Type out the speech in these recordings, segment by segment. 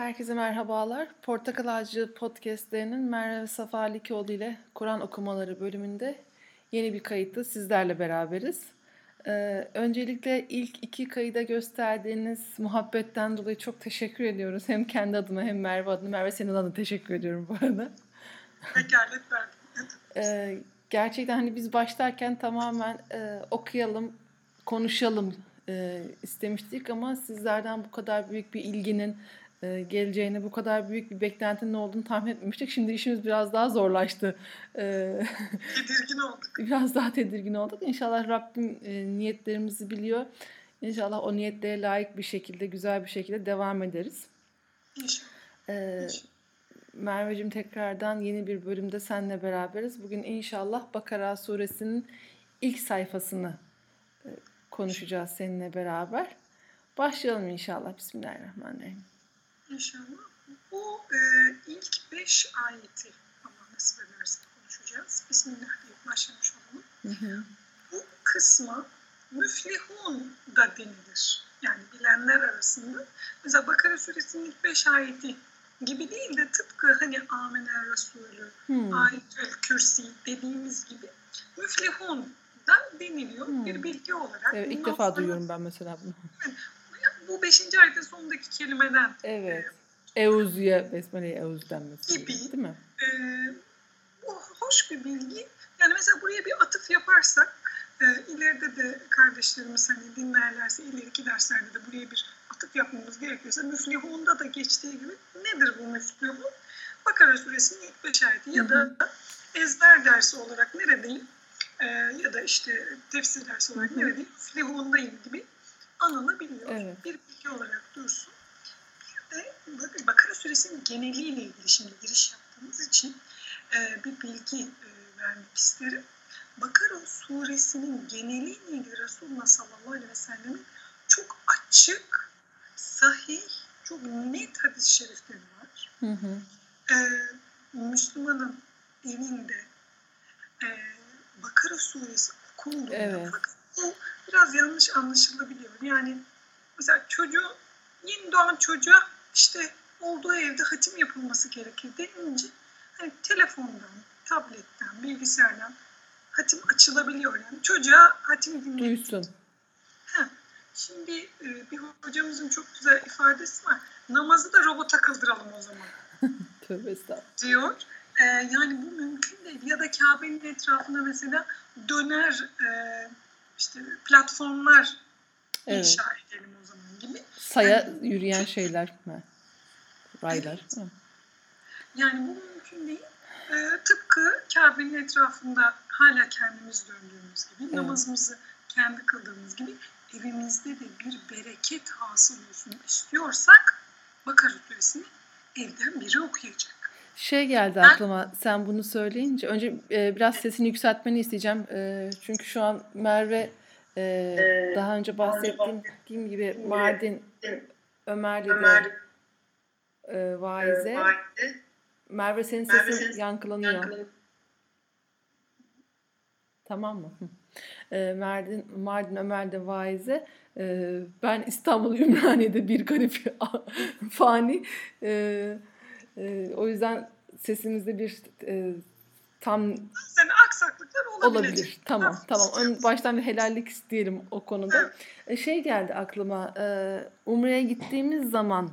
Herkese merhabalar. Portakal Ağacı podcastlerinin Merve Safa Likoğlu ile Kur'an okumaları bölümünde yeni bir kayıtlı sizlerle beraberiz. Ee, öncelikle ilk iki kayıda gösterdiğiniz muhabbetten dolayı çok teşekkür ediyoruz. Hem kendi adıma hem Merve adına. Merve senin adına teşekkür ediyorum bu arada. Vekalet verdim. Ee, gerçekten hani biz başlarken tamamen e, okuyalım, konuşalım e, istemiştik ama sizlerden bu kadar büyük bir ilginin e, geleceğini, bu kadar büyük bir beklentinin olduğunu tahmin etmemiştik. Şimdi işimiz biraz daha zorlaştı. E, Tedirgin olduk. biraz daha tedirgin olduk. İnşallah Rabbim e, niyetlerimizi biliyor. İnşallah o niyetlere layık bir şekilde, güzel bir şekilde devam ederiz. İnşallah. Ee, Merveciğim tekrardan yeni bir bölümde seninle beraberiz. Bugün inşallah Bakara suresinin ilk sayfasını konuşacağız seninle beraber. Başlayalım inşallah. Bismillahirrahmanirrahim. İnşallah. Bu e, ilk beş ayeti Allah nasip ederse konuşacağız. Bismillah deyip başlamış olalım. Hı hı. Bu kısma müflihun da denilir. Yani bilenler arasında. Mesela Bakara suresinin ilk beş ayeti gibi değil de tıpkı hani Amener Resulü, Hmm. Ayetül Kürsi dediğimiz gibi müflihun da deniliyor Hmm. bir bilgi olarak. Evet, ilk defa sonra- duyuyorum ben mesela bunu. Bu beşinci ayetin sonundaki kelimeden Evet. Euz'ya, Besmele'ye Euz denmesi. Gibi. Değil mi? e, bu hoş bir bilgi. Yani mesela buraya bir atıf yaparsak e, ileride de kardeşlerimiz hani dinlerlerse ileriki derslerde de buraya bir atıf yapmamız gerekiyorsa müflihun'da da geçtiği gibi nedir bu müflihun? Bakara suresinin ilk beş ayeti ya da ezber dersi olarak neredeyim e, ya da işte tefsir dersi olarak neredeyim müflihun'dayım gibi anılabiliyor. Evet. Bir bilgi olarak dursun. Bir de Bak- Bakara suresinin geneliyle ilgili şimdi giriş yaptığımız için e, bir bilgi e, vermek isterim. Bakara suresinin geneliyle ilgili Resulullah sallallahu aleyhi ve sellemin çok açık, sahih, çok net hadis-i şerifleri var. Hı hı. Ee, Müslümanın evinde e, Bakara suresi okunduğunda Evet. fakat bu biraz yanlış anlaşılabiliyor. Yani mesela çocuğu yeni doğan çocuğa işte olduğu evde hatim yapılması gerekir denince hani telefondan, tabletten, bilgisayardan hatim açılabiliyor. Yani çocuğa hatim. Heh, Şimdi e, bir hocamızın çok güzel ifadesi var. Namazı da robota kıldıralım o zaman Tövbe estağfurullah. diyor. Ee, yani bu mümkün değil. Ya da Kabe'nin etrafında mesela döner e, işte platformlar Evet. inşa edelim o zaman gibi. Saya yürüyen şeyler. Ha. Raylar. Evet. Yani bu mümkün değil. Ee, tıpkı Kabe'nin etrafında hala kendimiz döndüğümüz gibi, Evet. namazımızı kendi kıldığımız gibi evimizde de bir bereket hasıl olsun istiyorsak Bakara suresini evden biri okuyacak. Şey geldi aklıma sen bunu söyleyince. Önce e, biraz sesini yükseltmeni isteyeceğim. E, çünkü şu an Merve e, daha önce bahsettiğim gibi Mardin Ömerli'de e, vaize. Merve senin sesin yankılanıyor. Tamam mı? E, Mardin, Mardin Ömer'de vaize. E, ben İstanbul Ümraniye'de bir garip fani. E, e, o yüzden sesimizde bir e, tam Sen aksaklıklar olabilir. olabilir. Tamam tamam. Ön, baştan bir helallik isteyelim o konuda. E, şey geldi aklıma. E, Umre'ye gittiğimiz zaman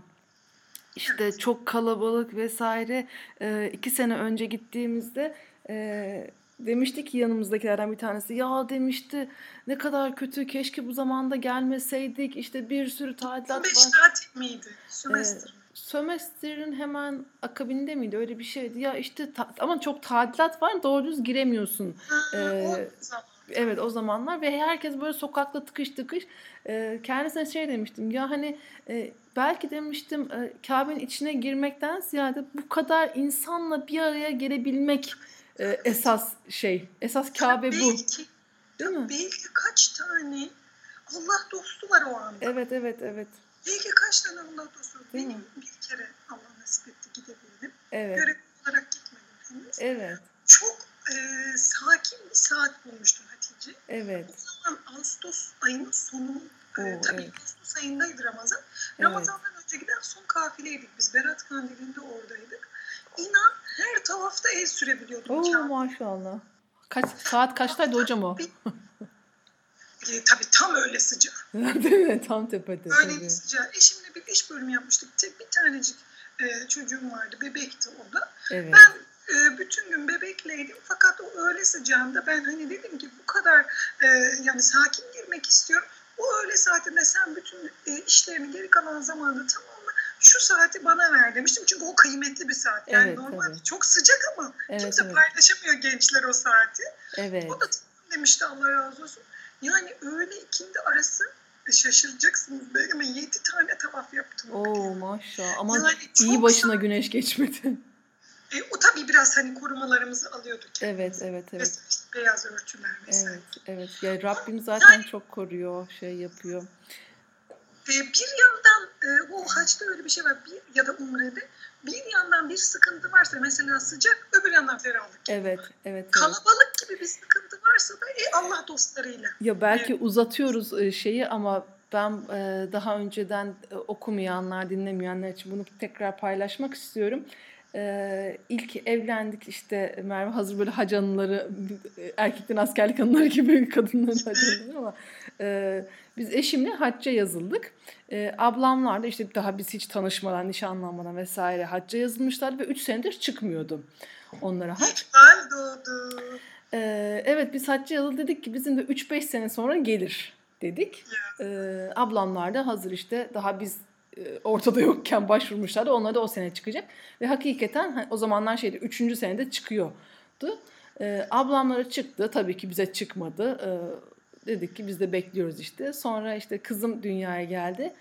işte Evet. çok kalabalık vesaire. E, iki sene önce gittiğimizde e, demişti ki yanımızdakilerden bir tanesi ya demişti ne kadar kötü keşke bu zamanda gelmeseydik işte bir sürü tadilat 15 var. tatil miydi? Sömestr mi? Sömestr'in hemen akabinde miydi öyle bir şeydi ya işte ta- ama çok tadilat var doğru düz giremiyorsun. Ha, Ee, o. Evet o zamanlar ve herkes böyle sokakta tıkış tıkış e, kendisine şey demiştim ya hani e, belki demiştim e, Kabe'nin içine girmekten ziyade bu kadar insanla bir araya gelebilmek e, esas şey esas Kabe bu Belki, değil mi? belki kaç tane Allah dostu var o anda. Evet evet evet Belki kaç tane Allah dostu Benim mi? bir kere Allah nasip etti gidebildim. evet Görev olarak gitmedim henüz. evet Çok e, sakin bir saat bulmuştum Hatice. evet O zaman Ağustos ayının sonu. E, Oo, tabii evet. Ağustos ayındaydı Ramazan. evet Ramazan'dan önce giden son kafileydik biz. Berat Kandili'nde oradaydık. İnan her tavafta el sürebiliyordum. Oo maşallah. Kaç, saat kaçtaydı hocam o? E, tabii tam öyle sıcak. Değil mi? Tam tepede Öyle tabii. bir sıcak. Eşimle bir iş bölümü yapmıştık. Tek bir tanecik e, çocuğum vardı. Bebekti o da. Evet. Ben e, bütün gün bebekleydim. Fakat o öğle sıcağında ben hani dedim ki bu kadar e, yani sakin girmek istiyorum. O öğle saatinde sen bütün e, işlerini geri kalan zamanda tamamla şu saati bana ver demiştim. Çünkü o kıymetli bir saat. Yani Evet, normal tabii. çok sıcak ama Evet, kimse evet. paylaşamıyor gençler o saati. Evet. O da demişti Allah razı olsun. Yani öğle ikindi arası şaşıracaksınız. Ben yedi tane tavaf yaptım. Oo maşallah. Ama Yani iyi başına güneş geçmedi. E, o tabii biraz hani korumalarımızı alıyorduk. evet, evet, evet. Mesela işte beyaz örtüler vesaire. Evet, evet. Ya Rabbim zaten çok koruyor, şey yapıyor. E, bir yandan e, o haçta öyle bir şey var bir, ya da umrede bir yandan bir sıkıntı varsa mesela sıcak öbür yandan ferahlık. Evet, evet, evet. Kalabalık gibi bir sıkıntı varsa da e, Allah dostlarıyla. Ya belki uzatıyoruz e, şeyi ama ben e, daha önceden e, okumayanlar, dinlemeyenler için bunu tekrar paylaşmak istiyorum. E, İlk evlendik işte Merve hazır böyle hac anıları, e, erkeklerin askerlik anıları gibi kadınların hac anıları ama e, biz eşimle hacca yazıldık. E, ablamlar da işte daha biz hiç tanışmadan, nişanlanmadan vesaire hacca yazılmışlardı ve 3 senedir çıkmıyordu onlara hac. İkbal doğdu. Ee, evet biz hacca yazılı dedik ki bizim de 3-5 sene sonra gelir dedik. Ee, ablamlar da hazır işte daha biz e, ortada yokken başvurmuşlardı. Onlar da o sene çıkacak. Ve hakikaten o zamanlar şeydi 3. senede çıkıyordu. Ee, ablamlara çıktı. Tabii ki bize çıkmadı. Ee, dedik ki biz de bekliyoruz işte. Sonra işte kızım dünyaya geldi.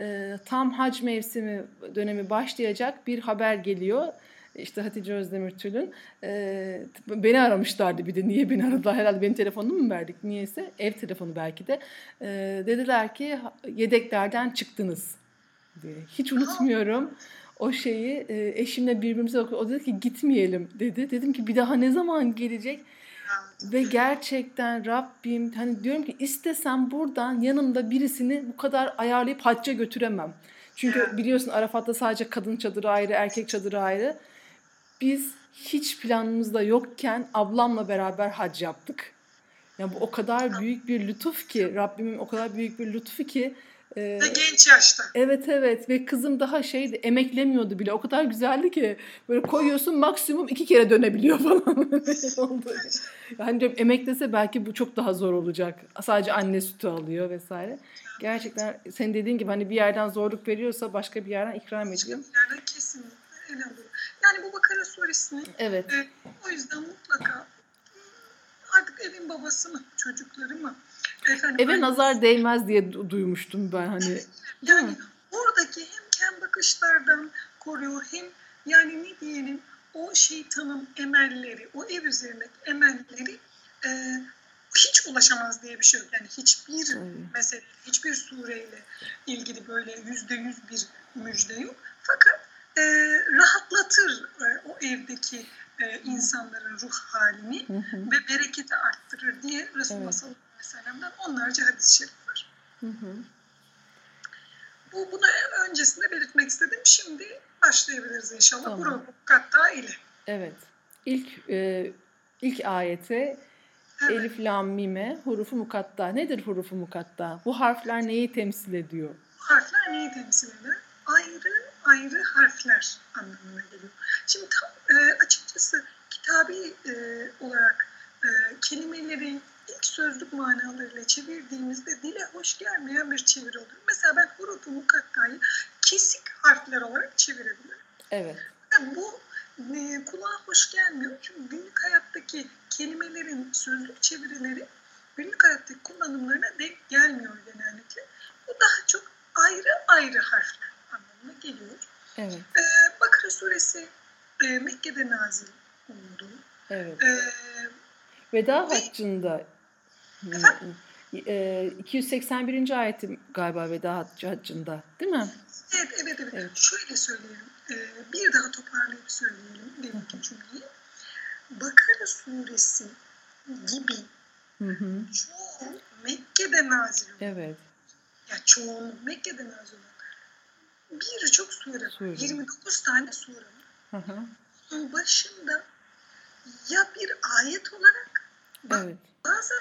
Ee, tam hac mevsimi dönemi başlayacak bir haber geliyor. İşte Hatice Özdemir Tül'ün. Ee, beni aramışlardı bir de. Niye beni aradılar? Herhalde benim telefonumu mu verdik? Niyeyse. Ev telefonu belki de. Ee, dediler ki yedeklerden çıktınız diye. Hiç unutmuyorum o şeyi. E, eşimle birbirimize bakıyoruz. O dedi ki gitmeyelim dedi. Dedim ki bir daha ne zaman gelecek? Ve gerçekten Rabbim hani diyorum ki istesem buradan yanımda birisini bu kadar ayarlayıp hacca götüremem. Çünkü biliyorsun Arafat'ta sadece kadın çadırı ayrı, erkek çadırı ayrı. Biz hiç planımızda yokken ablamla beraber hac yaptık. Yani bu o kadar büyük bir lütuf ki, Rabbimin o kadar büyük bir lütfu ki. e, genç yaşta. Evet evet ve kızım daha şeydi emeklemiyordu bile o kadar güzeldi ki böyle koyuyorsun maksimum iki kere dönebiliyor falan. Yani diyorum emeklese belki bu çok daha zor olacak. Sadece anne sütü alıyor vesaire. Gerçekten senin dediğin gibi hani bir yerden zorluk veriyorsa başka bir yerden ikram ediyor. Yani kesinlikle öyle olur. Yani bu Bakara suresini Evet. e, o yüzden mutlaka artık evin babası mı, çocukları mı? Efendim, Eve hani- nazar değmez diye du- duymuştum ben hani. Yani mi? oradaki hem kem bakışlardan koruyor hem yani ne diyelim o şeytanın emelleri, o ev üzerindeki emelleri e, hiç ulaşamaz diye bir şey yok. Yani hiçbir Tabii. mesele, hiçbir sureyle ilgili böyle yüzde yüz bir müjde yok. Fakat e, rahatlatır e, o evdeki e, insanların ruh halini Hı hı, ve bereketi arttırır diye Resulullah Evet. sallallahu aleyhi ve sellem'den onlarca hadis-i şerif var. hı hı. Bu bunu öncesinde belirtmek istedim. Şimdi başlayabiliriz inşallah. Tamam. Hatta ile. Evet. İlk e, ilk ayete Evet. Elif, lam, mime, hurufu mukatta. Nedir hurufu mukatta? Bu harfler neyi temsil ediyor? Bu harfler neyi temsil eder? Ayrı harfler anlamına geliyor. Şimdi tam e, açıkçası kitabi e, olarak e, kelimeleri ilk sözlük manalarıyla çevirdiğimizde dile hoş gelmeyen bir çeviri oluyor. Mesela ben hurufu mukattayı kesik harfler olarak çevirebilirim. Evet. Yani bu e, kulağa hoş gelmiyor. Çünkü günlük hayattaki kelimelerin sözlük çevirileri günlük hayattaki kullanımlarına denk gelmiyor genellikle. Bu daha çok ayrı ayrı harfler anlamına geliyor. Evet. E, Bakara suresi e, Mekke'de nazil oldu. Evet. E, Veda Ve- haccında e, 281. ayeti galiba veda haccı- haccında değil mi? evet, evet, evet, Evet. Şöyle söyleyelim. E, bir daha toparlayıp söyleyelim deminki cümleyi. Bakara suresi gibi Hı hı. çoğu Mekke'de nazil oldu. Evet. Ya çoğunluk Mekke'de nazil olan birçok sure var. Sure. 29 tane sure var. Hı hı. Başında ya bir ayet olarak Evet. bazen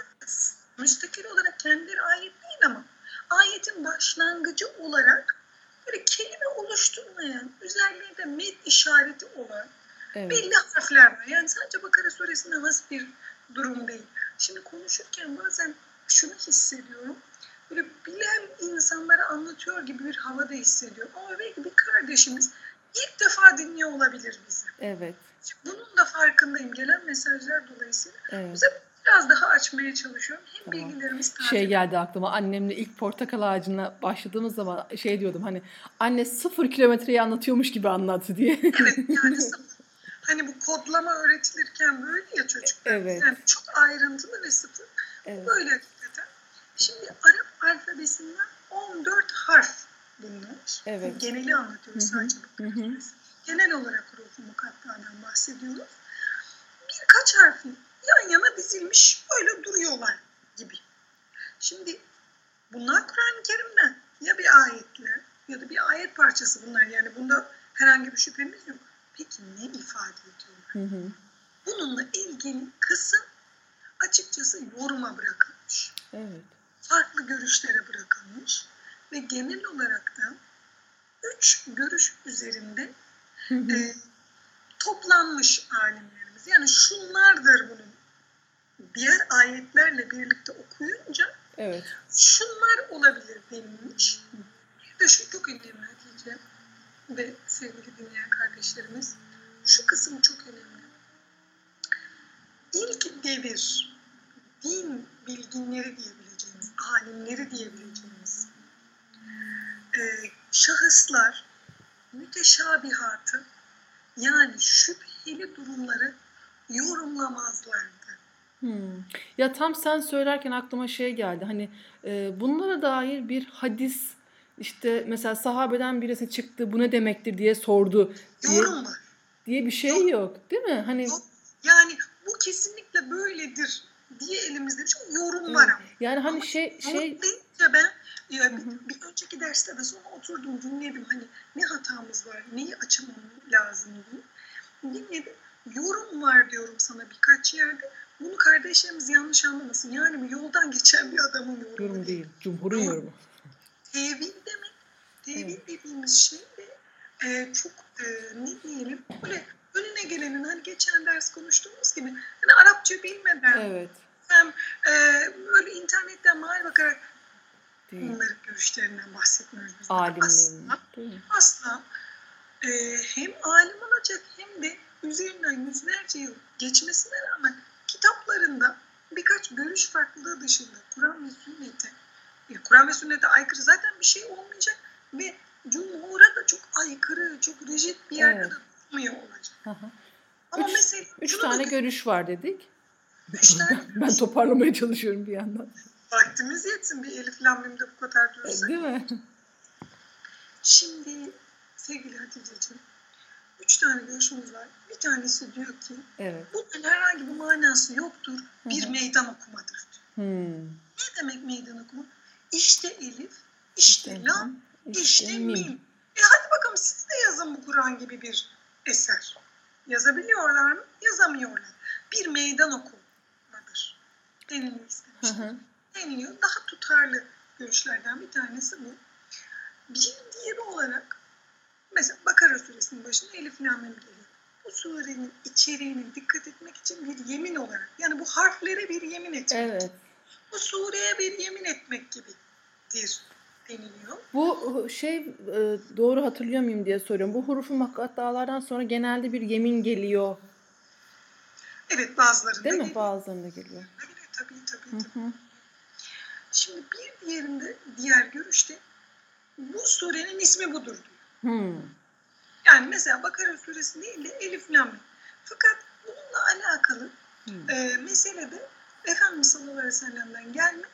müstakil olarak kendileri ayet değil ama ayetin başlangıcı olarak böyle kelime oluşturmayan, üzerlerinde med işareti olan Evet. belli harfler var. Yani sadece Bakara suresine has bir durum değil. Şimdi konuşurken bazen şunu hissediyorum. Böyle bilen insanlara anlatıyor gibi bir havada hissediyorum. Ama belki bir kardeşimiz ilk defa dinliyor olabilir bizi. Evet. Şimdi bunun da farkındayım. Gelen mesajlar dolayısıyla Evet. bize biraz daha açmaya çalışıyorum. Hem Tamam. bilgilerimiz taze. Şey geldi aklıma annemle ilk portakal ağacına başladığımız zaman şey diyordum hani anne sıfır kilometreyi anlatıyormuş gibi anlattı diye. Evet yani sıfır. Hani bu kodlama öğretilirken böyle ya çocuklar. Evet. Yani çok ayrıntılı ve sıfır. Evet. Böyle hakikaten. Şimdi Arap alfabesinden 14 harf bunlar. Evet. Geneli anlatıyoruz sadece bu. Genel olarak hurufu mukattadan bahsediyoruz. Birkaç harfin yan yana dizilmiş öyle duruyorlar gibi. Şimdi bunlar Kur'an-ı Kerim'den ya bir ayetler ya da bir ayet parçası bunlar. Yani bunda herhangi bir şüphemiz yok. Peki ne ifade ediyorlar? Hı hı. Bununla ilgili kısım açıkçası yoruma bırakılmış. Evet. Farklı görüşlere bırakılmış ve genel olarak da üç görüş üzerinde Hı hı. e, toplanmış alimlerimiz. Yani şunlardır bunun. Diğer ayetlerle birlikte okuyunca Evet. şunlar olabilir denilmiş. Bir de şu çok önemli Hatice ve sevgili dinleyen kardeşlerimiz. Şu kısım çok önemli. İlk devir din bilginleri diyebileceğimiz, alimleri diyebileceğimiz e, şahıslar müteşabihatı yani şüpheli durumları yorumlamazlardı. Hmm. Ya tam sen söylerken aklıma şey geldi. Hani e, bunlara dair bir hadis işte mesela sahabeden birisi çıktı bu ne demektir diye sordu diye, Yorum var. diye bir şey yok değil mi? Hani Yok. Yani bu kesinlikle böyledir diye elimizde bir yorum var ama. yani hani Ama şey şey deyince ben ya Hı bir, hı. bir önceki derste de sonra oturdum dinledim hani ne hatamız var, neyi açmam lazım diye. Dinledim. Yorum var diyorum sana birkaç yerde. Bunu kardeşlerimiz yanlış anlamasın. Yani bu yoldan geçen bir adamın yorumu yorum değil. Cumhurun Doğru. yorumu. Tevil demek. Tevil Evet. dediğimiz şey de e, çok e, ne diyelim böyle önüne gelenin hani geçen ders konuştuğumuz gibi hani Arapça bilmeden Evet. hem e, böyle internetten mal bakarak Değil. bunların görüşlerinden bahsetmiyoruz biz. Alimlerin. Asla, asla e, hem alim olacak hem de üzerinden yüzlerce yıl geçmesine rağmen kitaplarında birkaç görüş farklılığı dışında Kur'an ve sünnete Kur'an ve sünnete aykırı zaten bir şey olmayacak ve cumhura da çok aykırı, çok rigid bir yerde Evet. de durmuyor olacak. Hı hı. Ama Üç- mesela Üç tane da- görüş var dedik. Üç tane Ben toparlamaya çalışıyorum bir yandan. vaktimiz yetsin bir Elif Lamim'de bu kadar diyorsak. Değil mi? Şimdi sevgili Hatice'ciğim, üç tane görüşümüz var. Bir tanesi diyor ki Evet. bunun herhangi bir manası yoktur. Bir Hı hı. meydan okumadır. Hmm. Ne demek meydan okuma? İşte elif, işte lam, işte mim. E hadi bakalım siz de yazın bu Kur'an gibi bir eser. Yazabiliyorlar mı? Yazamıyorlar. Bir meydan okumadır. Denilmek Hı istemiştir. hı. deniliyor. Daha tutarlı görüşlerden bir tanesi bu. Bir diğeri olarak mesela Bakara suresinin başında Elif Lam Mim geliyor. Bu surenin içeriğine dikkat etmek için bir yemin olarak yani bu harflere bir yemin etmek. Evet. Bu sureye bir yemin etmek gibidir deniliyor. Bu şey e, doğru hatırlıyor muyum diye soruyorum. Bu hurufu mukattalardan sonra genelde bir yemin geliyor. Evet bazılarında Değil mi? geliyor. Bazılarında geliyor. Tabii tabii tabii. Hı hı. Şimdi bir diğerinde diğer görüşte bu surenin ismi budur diyor. Hmm. Yani mesela Bakara suresi değil de Elif Lam. Fakat bununla alakalı Hmm. e, meselede Efendimiz sallallahu aleyhi ve sellem'den gelme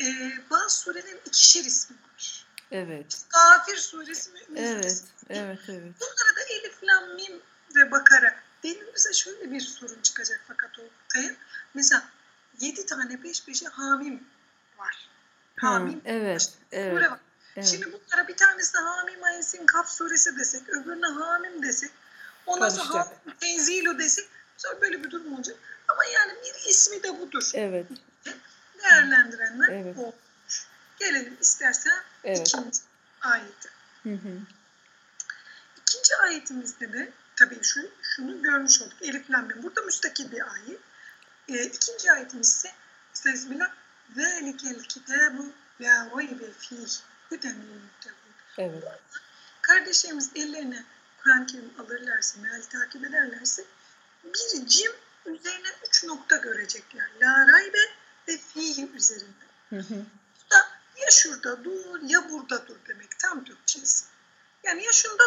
e, bazı surelerin ikişer ismi var. Evet. Gafir suresi, Mü'min Evet. suresi. Evet. Evet. Bunlara da Elif, Lam, Mim ve Bakara denilirse şöyle bir sorun çıkacak fakat ortaya. Mesela yedi tane peş peşe hamim var. Hmm. Hamim Evet. sure Evet. var. Evet. Şimdi bunlara bir tanesine Hamim Ayesin Kaf suresi desek, öbürüne Hamim desek, ona sonra Hamim Tenzilu desek, sonra böyle bir durum olacak. Ama yani bir ismi de budur. Evet. Değerlendirenler evet. olmuş. Gelelim istersen evet. ikinci ayete. Hı hı. İkinci ayetimizde de tabii şu, şunu görmüş olduk. Elif Lammin. Burada müstakil bir ayet. E, ikinci ayetimiz ise Estağfirullah. Zelikel kitabu la raybe fih. Hüden Evet. Kardeşlerimiz ellerine Kur'an-ı Kerim alırlarsa, meal takip ederlerse bir cim üzerine üç nokta görecekler. La raybe ve fihi üzerinde. Hı hı. Bu da ya şurada dur ya burada dur demek tam Türkçesi. Yani ya şunda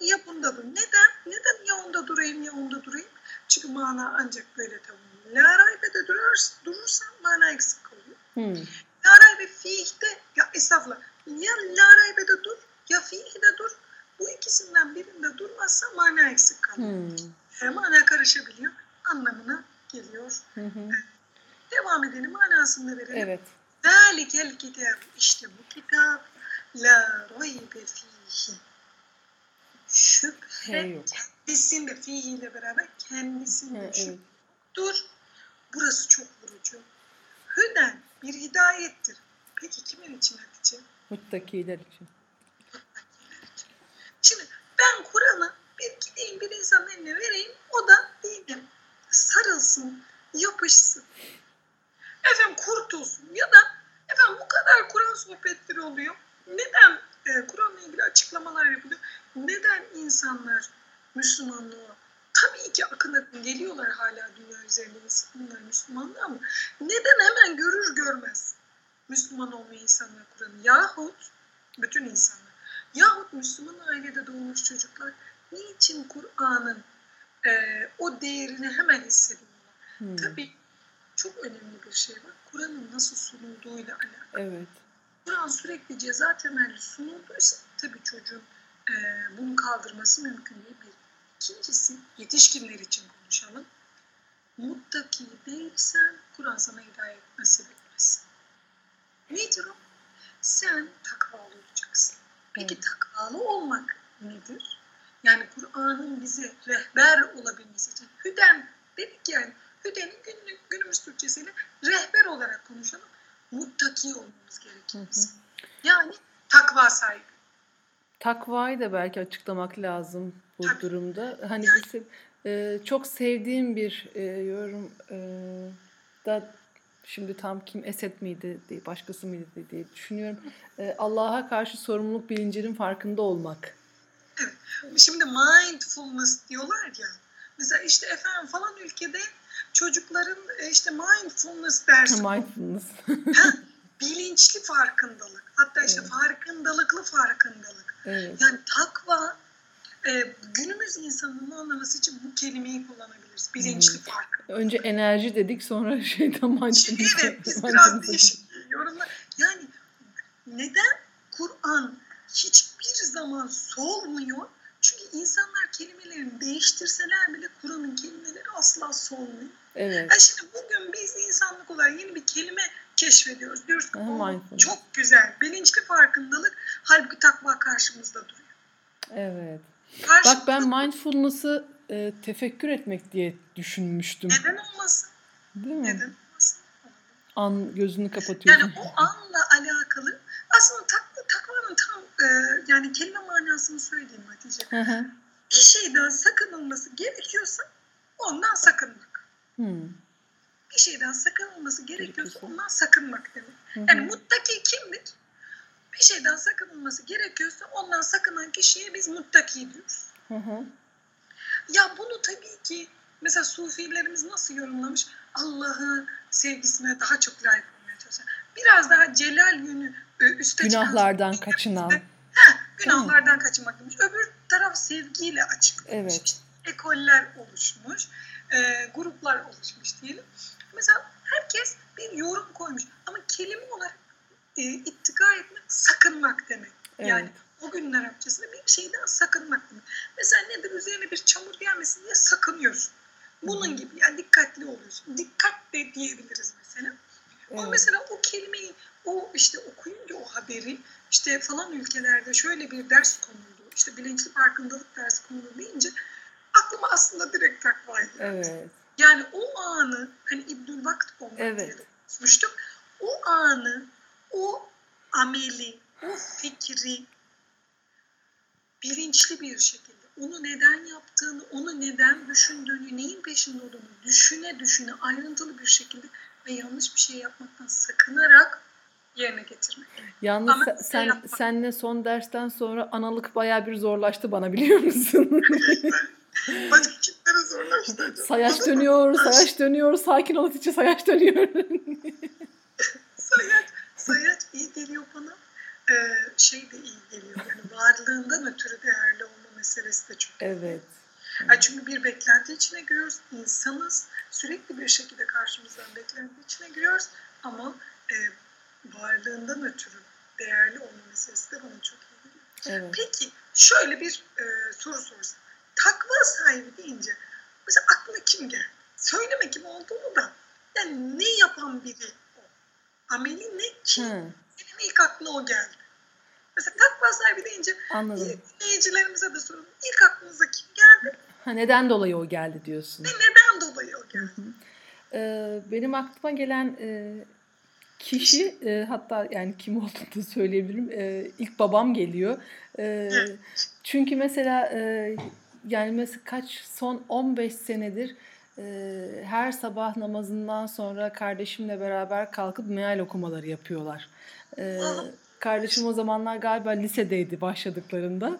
ya bunda dur. Neden? Neden ya onda durayım ya onda durayım? Çünkü mana ancak böyle tamam. La raybe de durursan, mana eksik oluyor. Hmm. La raybe fihde ya estağfurullah ya la raybe de dur ya fihi dur. Bu ikisinden birinde durmazsa mana eksik kalıyor. Hmm. E, mana karışabiliyor. Anlamına geliyor. Hı Devam edelim. Manasını verelim. Evet. Zalikel kitab. İşte bu kitap. La raybe fihi. Şüphe kendisinde fihi ile beraber kendisinde. Evet. Dur. Burası çok vurucu. Hüden bir hidayettir. Peki kimin için Hatice? Muttakiler için. Şimdi ben Kur'an'ı bir gideyim bir insanın eline vereyim o da diyeyim sarılsın, yapışsın. Efendim kurtulsun ya da efendim bu kadar Kur'an sohbetleri oluyor. Neden e, Kur'an'la ilgili açıklamalar yapılıyor? Neden insanlar Müslümanlığa tabii ki akın akın geliyorlar hala dünya üzerinde Müslümanlar ama neden hemen görür görmez Müslüman olmayan insanlar Kur'an'ı yahut bütün insanlar yahut Müslüman ailede doğmuş çocuklar niçin Kur'an'ın e, o değerini hemen hissediyorlar? Hmm. Tabii çok önemli bir şey var. Kur'an'ın nasıl sunulduğuyla alakalı. Evet. Kur'an sürekli ceza temelli sunulduysa tabii çocuğun e, bunu kaldırması mümkün değil. Bir. İkincisi yetişkinler için konuşalım. Muttaki değilsen Kur'an sana hidayet nasip etmez. Nedir o? Sen takvalı olacaksın. Peki evet. takvalı olmak nedir? Yani Kur'an'ın bize rehber olabilmesi için hüden dedik yani hüdenin günlük, günümüz Türkçesiyle rehber olarak konuşalım. Muttaki olmamız gerekiyor. Yani takva sahibi. Takvayı da belki açıklamak lazım bu Tabii. durumda. Hani yani, bizim, e, çok sevdiğim bir e, yorum e, da şimdi tam kim Esed miydi diye başkası mıydı diye düşünüyorum. E, Allah'a karşı sorumluluk bilincinin farkında olmak. Evet. Şimdi mindfulness diyorlar ya. Mesela işte efendim falan ülkede çocukların e, işte mindfulness dersi. mindfulness. ha, bilinçli farkındalık. Hatta işte evet. farkındalıklı farkındalık. Evet. Yani takva e, günümüz insanının anlaması için bu kelimeyi kullanabiliriz. Bilinçli hmm. fark. Önce enerji dedik sonra şeyden mindfulness. Evet biz biraz değişik yorumlar. Yani neden Kur'an hiçbir zaman solmuyor? Çünkü insanlar kelimelerini değiştirseler bile Kur'an'ın kelimeleri asla solmuyor. Evet. Yani şimdi bugün biz insanlık olarak yeni bir kelime keşfediyoruz. Diyoruz ki oh, çok güzel, bilinçli farkındalık. Halbuki takva karşımızda duruyor. Evet. Karşımızda Bak ben mindfulness'ı e, tefekkür etmek diye düşünmüştüm. Neden olmasın? Değil mi? Neden olmasın? An gözünü kapatıyorsun. Yani o anla alakalı aslında tak, takvanın tam e, yani kelime manasını söyleyeyim Hatice. Hı hı. Bir şeyden sakınılması gerekiyorsa ondan sakınmak. Hmm bir şeyden sakınılması gerekiyorsa ondan sakınmak demek. Hı hı. Yani muttaki kimdir? Bir şeyden sakınılması gerekiyorsa ondan sakınan kişiye biz muttaki diyoruz. Hı hı. Ya bunu tabii ki mesela sufilerimiz nasıl yorumlamış? Allah'ın sevgisine daha çok layık olmaya çalışan. Biraz daha celal yönü e, üste Günahlardan çıkan, kaçınan. Heh, günahlardan kaçınmak demiş. Öbür taraf sevgiyle açıklamış. Evet. İşte ekoller oluşmuş, e, gruplar oluşmuş diyelim. Mesela herkes bir yorum koymuş ama kelime olarak e, ittika etmek sakınmak demek. Evet. Yani o günler Arapçasında bir şeyden sakınmak demek. Mesela nedir? Üzerine bir çamur gelmesin diye sakınıyorsun. Bunun gibi yani dikkatli oluyorsun. Dikkat de diyebiliriz mesela. Evet. mesela o kelimeyi, o işte okuyunca o haberi işte falan ülkelerde şöyle bir ders konuldu. işte bilinçli farkındalık dersi konuldu deyince aklıma aslında direkt takva geldi. Evet. Yani o anı hani İbnül Vakt olmak Evet. diye de konuşmuştuk. O anı, o ameli, o fikri bilinçli bir şekilde onu neden yaptığını, onu neden düşündüğünü, neyin peşinde olduğunu düşüne düşüne ayrıntılı bir şekilde ve yanlış bir şey yapmaktan sakınarak yerine getirmek. Yalnız Ama sen, şey sen yapmak- senle son dersten sonra analık bayağı bir zorlaştı bana biliyor musun? Başka kimlere zorlaştı sayaç dönüyor, sayaç dönüyor, sakin ol içi sayaç dönüyor. Sayaç, sayaç iyi geliyor bana. Ee, şey de iyi geliyor. Yani varlığından ötürü değerli olma meselesi de çok. evet. Yani çünkü bir beklenti içine giriyoruz. İnsanız. Sürekli bir şekilde karşımızdan beklenti içine giriyoruz. Ama e, varlığından ötürü değerli olma meselesi de bana çok iyi geliyor. Evet. Peki şöyle bir e, soru sorsam. Takva sahibi deyince mesela aklına kim geldi? Söyleme kim olduğunu da. Yani ne yapan biri? Ameli ne ki? Hı, Senin ilk aklına o geldi. Mesela takva sahibi deyince anladım. dinleyicilerimize de sorun. İlk aklınıza kim geldi Ha, neden dolayı o geldi diyorsun? ve neden dolayı o geldi? Ee, benim aklıma gelen e, kişi e, hatta yani kim olduğunu da söyleyebilirim. E, ilk babam geliyor. E, çünkü mesela e, yani mesela kaç son 15 senedir e, her sabah namazından sonra kardeşimle beraber kalkıp meal okumaları yapıyorlar. E, Aa. kardeşim o zamanlar galiba lisedeydi başladıklarında.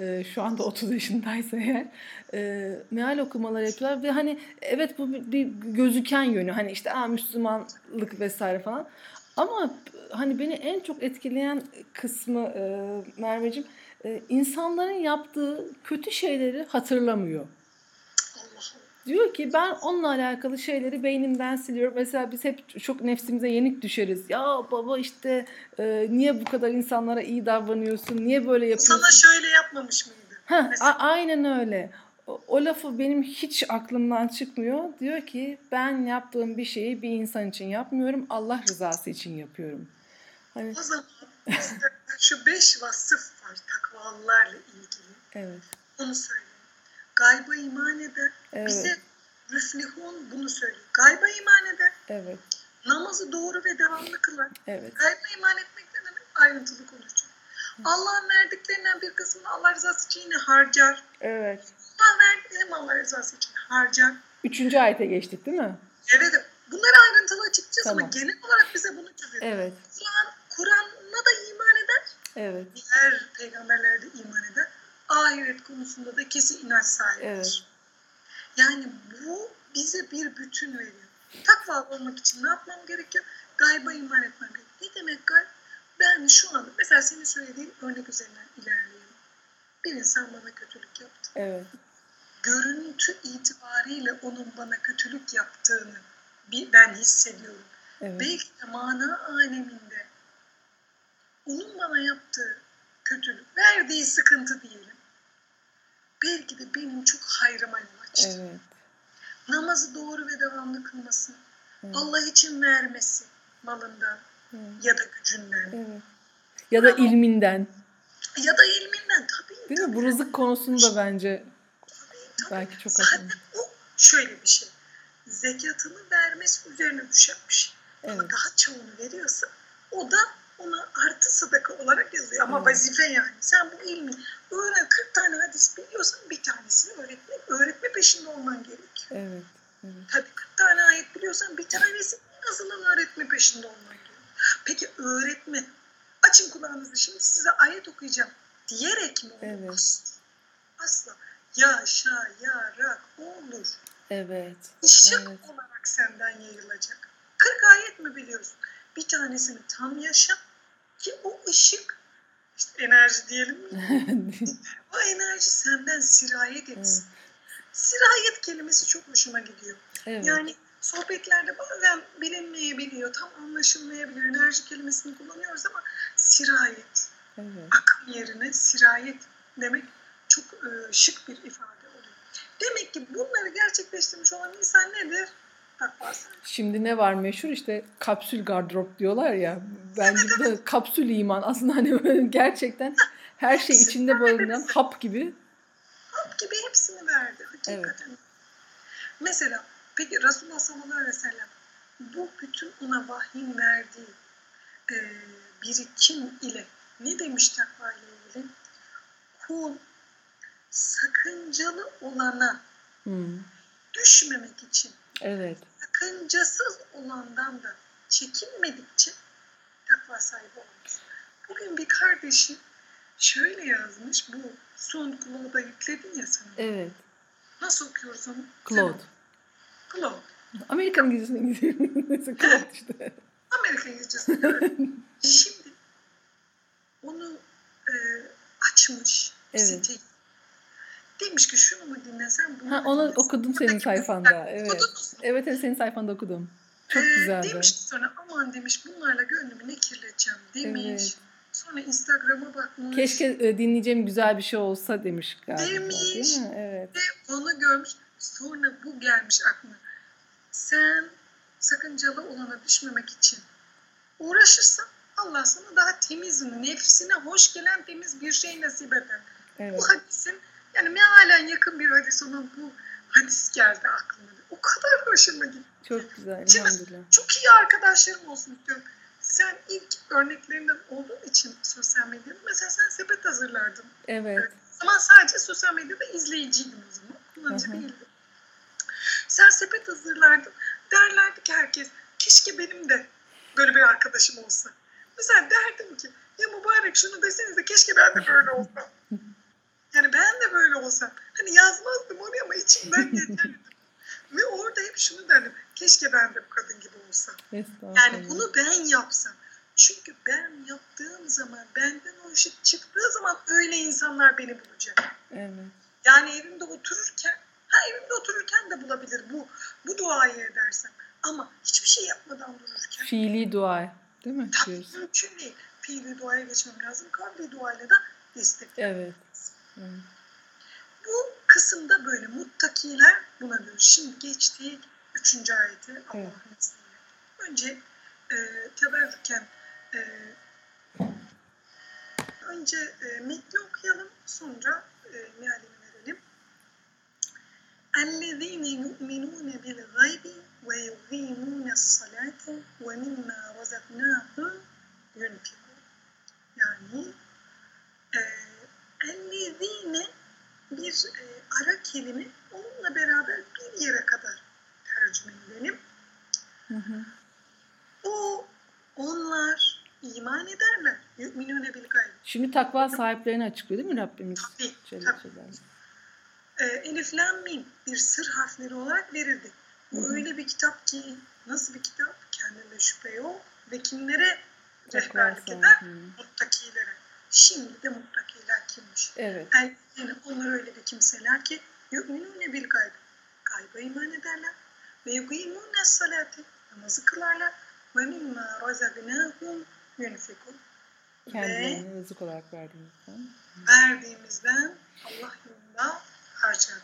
E, şu anda 30 yaşındaysa eğer e, meal okumaları yapıyorlar ve hani evet bu bir gözüken yönü hani işte Aa, Müslümanlık vesaire falan ama hani beni en çok etkileyen kısmı e, Merveciğim e, insanların yaptığı kötü şeyleri hatırlamıyor. Diyor ki ben onunla alakalı şeyleri beynimden siliyorum. Mesela biz hep çok nefsimize yenik düşeriz. Ya baba işte e, niye bu kadar insanlara iyi davranıyorsun? Niye böyle yapıyorsun? Sana şöyle yapmamış mıydı? Heh, a- aynen öyle. O, o lafı benim hiç aklımdan çıkmıyor. Diyor ki ben yaptığım bir şeyi bir insan için yapmıyorum. Allah rızası için yapıyorum. Hani O zaman şu beş vasıf var takvalarla ilgili. evet. Onu söyleyeyim. Gayba iman eder. Evet. Bize Rüflihun bunu söylüyor. Gayba iman eder. Evet. Namazı doğru ve devamlı kılar. Evet. Gayba iman etmek ne demek? Ayrıntılı konuşacağım. Allah'ın verdiklerinden bir kısmını Allah rızası için yine harcar. Evet. Allah verdiklerini Allah rızası için harcar. Üçüncü ayete geçtik değil mi? Evet, bunları ayrıntılı açıklayacağız ama Tamam. genel olarak bize bunu çözüyor. Evet. Kur'an, Kur'an'a da iman eder. Evet. Diğer peygamberlere de iman eder. Ahiret konusunda da kesin inanç sahibidir. Evet. Yani bu bize bir bütün veriyor. Takva olmak için ne yapmam gerekiyor? Gayba iman etmem gerekiyor. Ne demek gayb? Ben şu anda, mesela senin söylediğin örnek üzerinden ilerleyelim. Bir insan bana kötülük yaptı. Evet. Görüntü itibariyle onun bana kötülük yaptığını ben hissediyorum. Evet. Belki de mana aleminde onun bana yaptığı kötülük, verdiği sıkıntı diyelim. Belki de benim çok hayrıma yol açtı. Evet. Namazı doğru ve devamlı kılması, Evet. Allah için vermesi malından Evet. ya da gücünden Evet. Ya da ilminden. ya da ilminden tabii. Değil mi? tabii, Bu rızık konusunda bence tabii, tabii. belki çok önemli. o şöyle bir şey. Zekatını vermesi üzerine düşen bir şey. Ama Evet. daha çoğunu veriyorsa o da ona artı sadaka olarak yazıyor. Ama vazife yani. Sen bu ilmi öğren 40 tane hadis biliyorsan bir tanesini öğretme, öğretme peşinde olman gerekiyor. Evet. Evet. Tabii 40 tane ayet biliyorsan bir tanesi en azından öğretme peşinde olman gerekiyor. Peki öğretme, açın kulağınızı şimdi size ayet okuyacağım diyerek mi olur? Evet. Asla. Asla. Yaşayarak olur. Evet. Işık Evet. olarak senden yayılacak. 40 ayet mi biliyorsun? Bir tanesini tam yaşa ki o ışık işte enerji diyelim? O enerji senden sirayet etsin. Sirayet kelimesi çok hoşuma gidiyor. evet. Yani sohbetlerde bazen bilinmeyebiliyor, tam anlaşılmayabiliyor. Enerji kelimesini kullanıyoruz ama sirayet, Evet. akım yerine sirayet demek çok e, şık bir ifade oluyor. Demek ki bunları gerçekleştirmiş olan insan nedir? Şimdi ne var meşhur işte kapsül gardırop diyorlar ya. Bence bu da kapsül iman. Aslında hani böyle gerçekten her şey içinde barındıran hap gibi. Hap gibi hepsini verdi. Hakikaten. Mesela peki Resulullah sallallahu aleyhi ve sellem bu bütün ona vahyin verdiği e, birikim ile ne demiş takva ile ilgili? Kul sakıncalı olana Hmm. düşmemek için Evet. sakıncasız olandan da çekinmedikçe takva sahibi olmaz. Bugün bir kardeşim şöyle yazmış bu son Claude'a yükledin ya sana. Evet. Nasıl okuyoruz onu? Claude. Claude. Amerikan İngilizcesi İngilizcesi Claude işte. Amerika İngilizcesi. Evet. Şimdi onu e, açmış Evet. siteyi. Demiş ki şunu mu dinlesen bunu Ha, mu onu dinlesen? okudum senin sayfanda. Evet. mu? Evet, evet senin sayfanda okudum. Çok Ee, güzeldi. Demiş ki sonra aman demiş bunlarla gönlümü ne kirleteceğim demiş. Evet. Sonra Instagram'a bakmış. Keşke e, dinleyeceğim güzel bir şey olsa demiş galiba. Demiş. Değil mi? Evet. Ve onu görmüş. Sonra bu gelmiş aklına. Sen sakıncalı olana düşmemek için uğraşırsan Allah sana daha temiz, nefsine hoş gelen temiz bir şey nasip eder. Evet. Bu hadisin yani mealen yakın bir hadis olan bu hadis geldi aklıma. O kadar hoşuma gitti. Çok güzel. Şimdi-. Çok iyi arkadaşlarım olsun istiyorum. Sen ilk örneklerinden olduğun için sosyal medyada mesela sen sepet hazırlardın. Evet. Ama sadece sosyal medyada izleyiciydin o zaman. Kullanıcı değildin. Sen sepet hazırlardın. Derlerdi ki herkes keşke benim de böyle bir arkadaşım olsa. Mesela derdim ki ya mübarek şunu desenize keşke ben de böyle olsam. Yani ben de böyle olsam. Hani yazmazdım oraya ama içimden geçerdim. Ve orada hep şunu derdim. Keşke ben de bu kadın gibi olsam. Yani bunu ben yapsam. Çünkü ben yaptığım zaman, benden o ışık çıktığı zaman öyle insanlar beni bulacak. Evet. Yani evimde otururken, ha evimde otururken de bulabilir bu bu duayı edersem. Ama hiçbir şey yapmadan dururken Fiili dua. Değil mi? tabii Diyorsun. mümkün değil. Fiili duaya geçmem lazım. Kavli duayla da destek. Evet. Bu kısımda böyle muttakiler buna diyor. Şimdi geçtiği üçüncü ayeti Allah'ın hmm. izniyle. Önce e, teberrüken e, önce e, metni okuyalım sonra e, mealini verelim. اَلَّذ۪ينَ يُؤْمِنُونَ بِالْغَيْبِ وَيُقِيمُونَ الصَّلَاةَ وَمِمَّا رَزَقْنَاهُمْ يُنْفِقُونَ Yani e, ellezine bir e, ara kelime onunla beraber bir yere kadar tercüme edelim. O, onlar iman ederler. Yüminüne bil gayb. Şimdi takva sahiplerini açıklıyor değil mi Rabbimiz? Tabii. Şöyle tabii. Şeyler. E, elif, lam, mim bir sır harfleri olarak verildi. Bu öyle bir kitap ki nasıl bir kitap? Kendinde şüphe yok ve kimlere rehberlik eder? Muttakilere. Şimdi de muttakiler kimmiş? Evet. Yani onlar öyle bir kimseler ki yu'minune bil gayb. Gayba iman ederler. Ve yukimune salati. Namazı kılarlar. Ve mimma razaknahum yunfikun. Kendilerine rızık olarak verdiğimizden. verdiğimizden Allah yolunda harcar.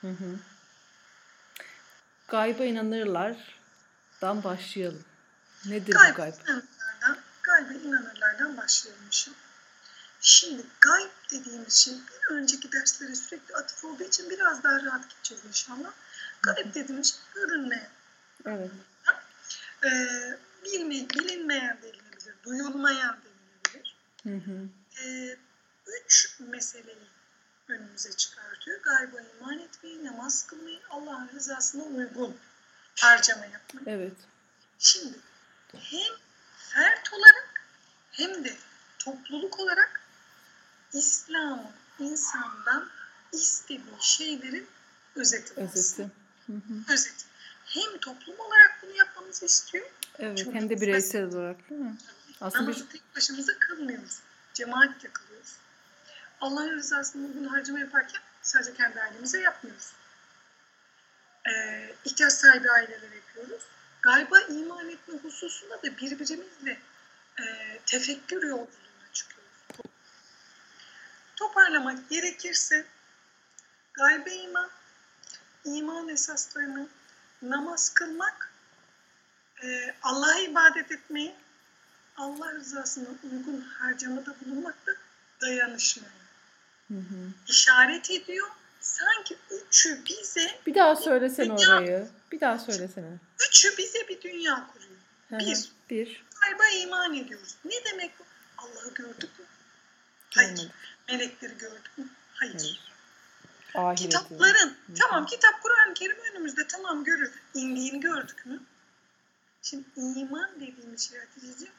Hı hı. Gayba inanırlardan başlayalım. Nedir bu Gayb gayb? inanırlardan, gaybe inanırlardan başlayalmışım. Şimdi gayb dediğimiz şey bir önceki derslere sürekli atıf olduğu için biraz daha rahat gideceğiz inşallah. Gayb dediğimiz şey görünmeyen, Evet. e, bilme, bilinmeyen denilebilir, duyulmayan denilebilir. Hı hı. E, üç meseleyi önümüze çıkartıyor. Gayba iman etmeyi, namaz kılmayı, Allah'ın rızasına uygun harcama yapmayı. Evet. Şimdi hem fert olarak hem de topluluk olarak İslam'ın insandan istediği şeylerin özeti. Özeti. Hı hı. Özeti. Hem toplum olarak bunu yapmamızı istiyor. Evet. Çünkü Hem de bireysel olarak değil mi? Aslında bir Namazı tek başımıza kılmıyoruz. Cemaatle kılıyoruz. Allah'ın rızasına uygun harcama yaparken sadece kendi ailemize yapmıyoruz. Ee, ihtiyaç sahibi ailelere yapıyoruz. Gayba iman etme hususunda da birbirimizle e, tefekkür çıkıyoruz. Toparlamak gerekirse gaybe iman, iman esaslarını namaz kılmak, e, Allah'a ibadet etmeyi, Allah rızasına uygun harcamada bulunmak da Hı hı. işaret ediyor. Sanki üçü bize, Bir daha söylesene Dünya- orayı. Bir daha söylesene. üçü bize bir dünya kuruyor. Hı hı. Bir. Bir. Galiba iman ediyoruz. Ne demek bu? Allah'ı gördük mü? Hayır. Melekleri gördük mü? Hayır. Ahireti. Kitapların, Hı. tamam kitap Kur'an-ı Kerim önümüzde tamam görür. İndiğini gördük mü? Şimdi iman dediğimiz şey Hatice'ciğim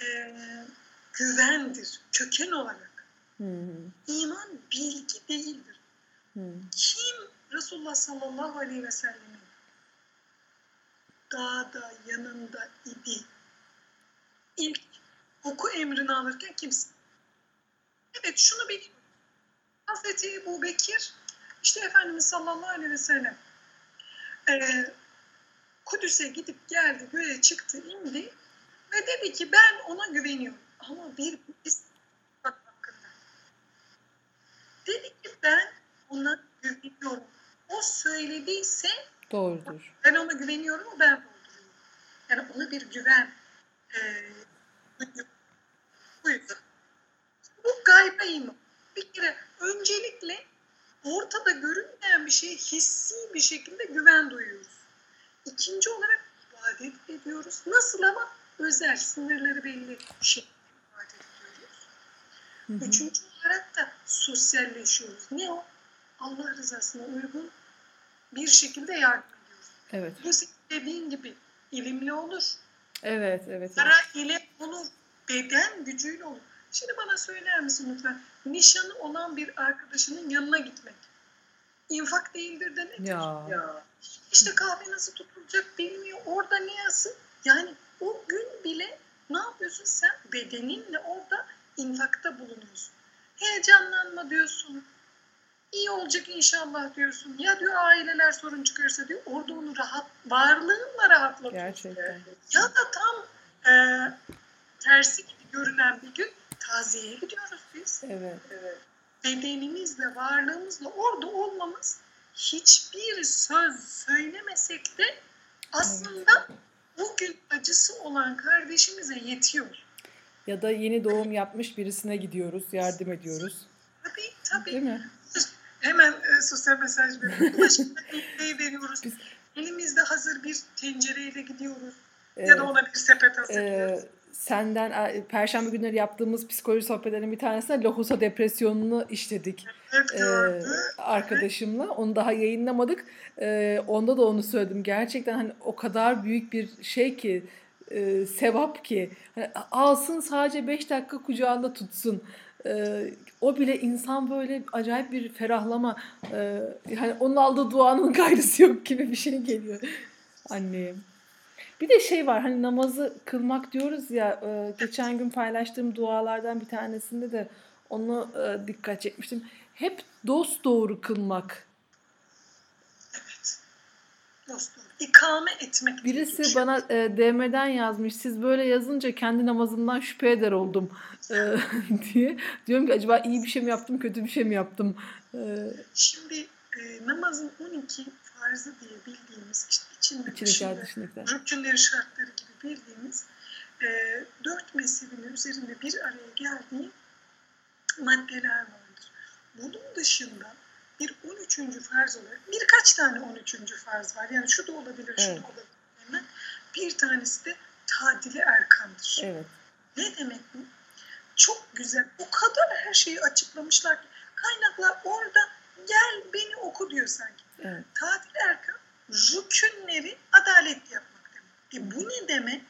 eee, güvendir, köken olarak. Hı hı. İman bilgi değildir. Hı. Kim Resulullah sallallahu aleyhi ve sellemin dağda yanında idi? İlk oku emrini alırken kimsin? Evet şunu bir Hazreti Ebu Bekir işte Efendimiz sallallahu aleyhi ve sellem eee, Kudüs'e gidip geldi, göğe çıktı, indi ve dedi ki ben ona güveniyorum. Ama bir biz hakkında. Dedi ki ben ona güveniyorum. O söylediyse Doğrudur. ben ona güveniyorum, o ben dolduruyorum. Yani ona bir güven duyuyorum. Bu yüzden. Bu gayba iman. Bir kere öncelikle ortada görünmeyen bir şeye hissi bir şekilde güven duyuyoruz. İkinci olarak ibadet ediyoruz. Nasıl ama özel, sınırları belli şekilde ibadet ediyoruz. Hı hı. Üçüncü olarak da sosyalleşiyoruz. Ne o? Allah rızasına uygun bir şekilde yardım ediyoruz. Evet. Bu dediğin gibi ilimli olur, Evet, evet. evet. para ile olur, beden gücüyle olur. Şimdi bana söyler misin lütfen? Nişanı olan bir arkadaşının yanına gitmek. İnfak değildir demek. Ya. İşte kahve nasıl tutulacak bilmiyor. Orada ne yazsın? Yani o gün bile ne yapıyorsun sen? Bedeninle orada infakta bulunuyorsun. Heyecanlanma diyorsun. İyi olacak inşallah diyorsun. Ya diyor aileler sorun çıkarsa diyor. Orada onu rahat, varlığınla rahatlatıyorsun. Gerçekten. Ya da tam e, tersi gibi görünen bir gün taziyeye gidiyoruz biz. Evet. Bedenimizle, varlığımızla orada olmamız hiçbir söz söylemesek de aslında bugün acısı olan kardeşimize yetiyor. Ya da yeni doğum yapmış birisine gidiyoruz, yardım ediyoruz. Tabii tabii. Değil mi? Hemen e, sosyal mesaj veriyoruz. Veriyoruz. Biz- Elimizde hazır bir tencereyle gidiyoruz. Evet. Ya da ona bir sepet hazırlıyoruz. Ee, senden e, perşembe günleri yaptığımız psikoloji sohbetlerinin bir tanesinde lohusa depresyonunu işledik ee, gördü. arkadaşımla. Onu daha yayınlamadık. Ee, onda da onu söyledim. Gerçekten hani o kadar büyük bir şey ki e, sevap ki Hani alsın sadece 5 dakika kucağında tutsun. Ee, o bile insan böyle acayip bir ferahlama e, yani onun aldığı duanın gayrısı yok gibi bir şey geliyor anneye. Bir de şey var hani namazı kılmak diyoruz ya e, geçen gün paylaştığım dualardan bir tanesinde de onu e, dikkat çekmiştim. Hep dost doğru kılmak. Evet. İkame etmek. Birisi geçiyor. bana e, DM'den yazmış. Siz böyle yazınca kendi namazımdan şüphe eder oldum e, diye. Diyorum ki acaba iyi bir şey mi yaptım, kötü bir şey mi yaptım? E, Şimdi e, namazın 12 farzı diye bildiğimiz içinde içindekiler dışında rükünleri şartları gibi bildiğimiz e, dört mezhebin üzerinde bir araya geldiği maddeler vardır. Bunun dışında bir 13. farz olarak birkaç tane 13. farz var. Yani şu da olabilir, şu Evet. da olabilir. denilen. Bir tanesi de tadili erkandır. Evet. Ne demek bu? Çok güzel. O kadar her şeyi açıklamışlar ki kaynaklar orada gel beni oku diyor sanki. Evet. Tadil erkan rükünleri adaletli yapmak demek. E bu ne demek?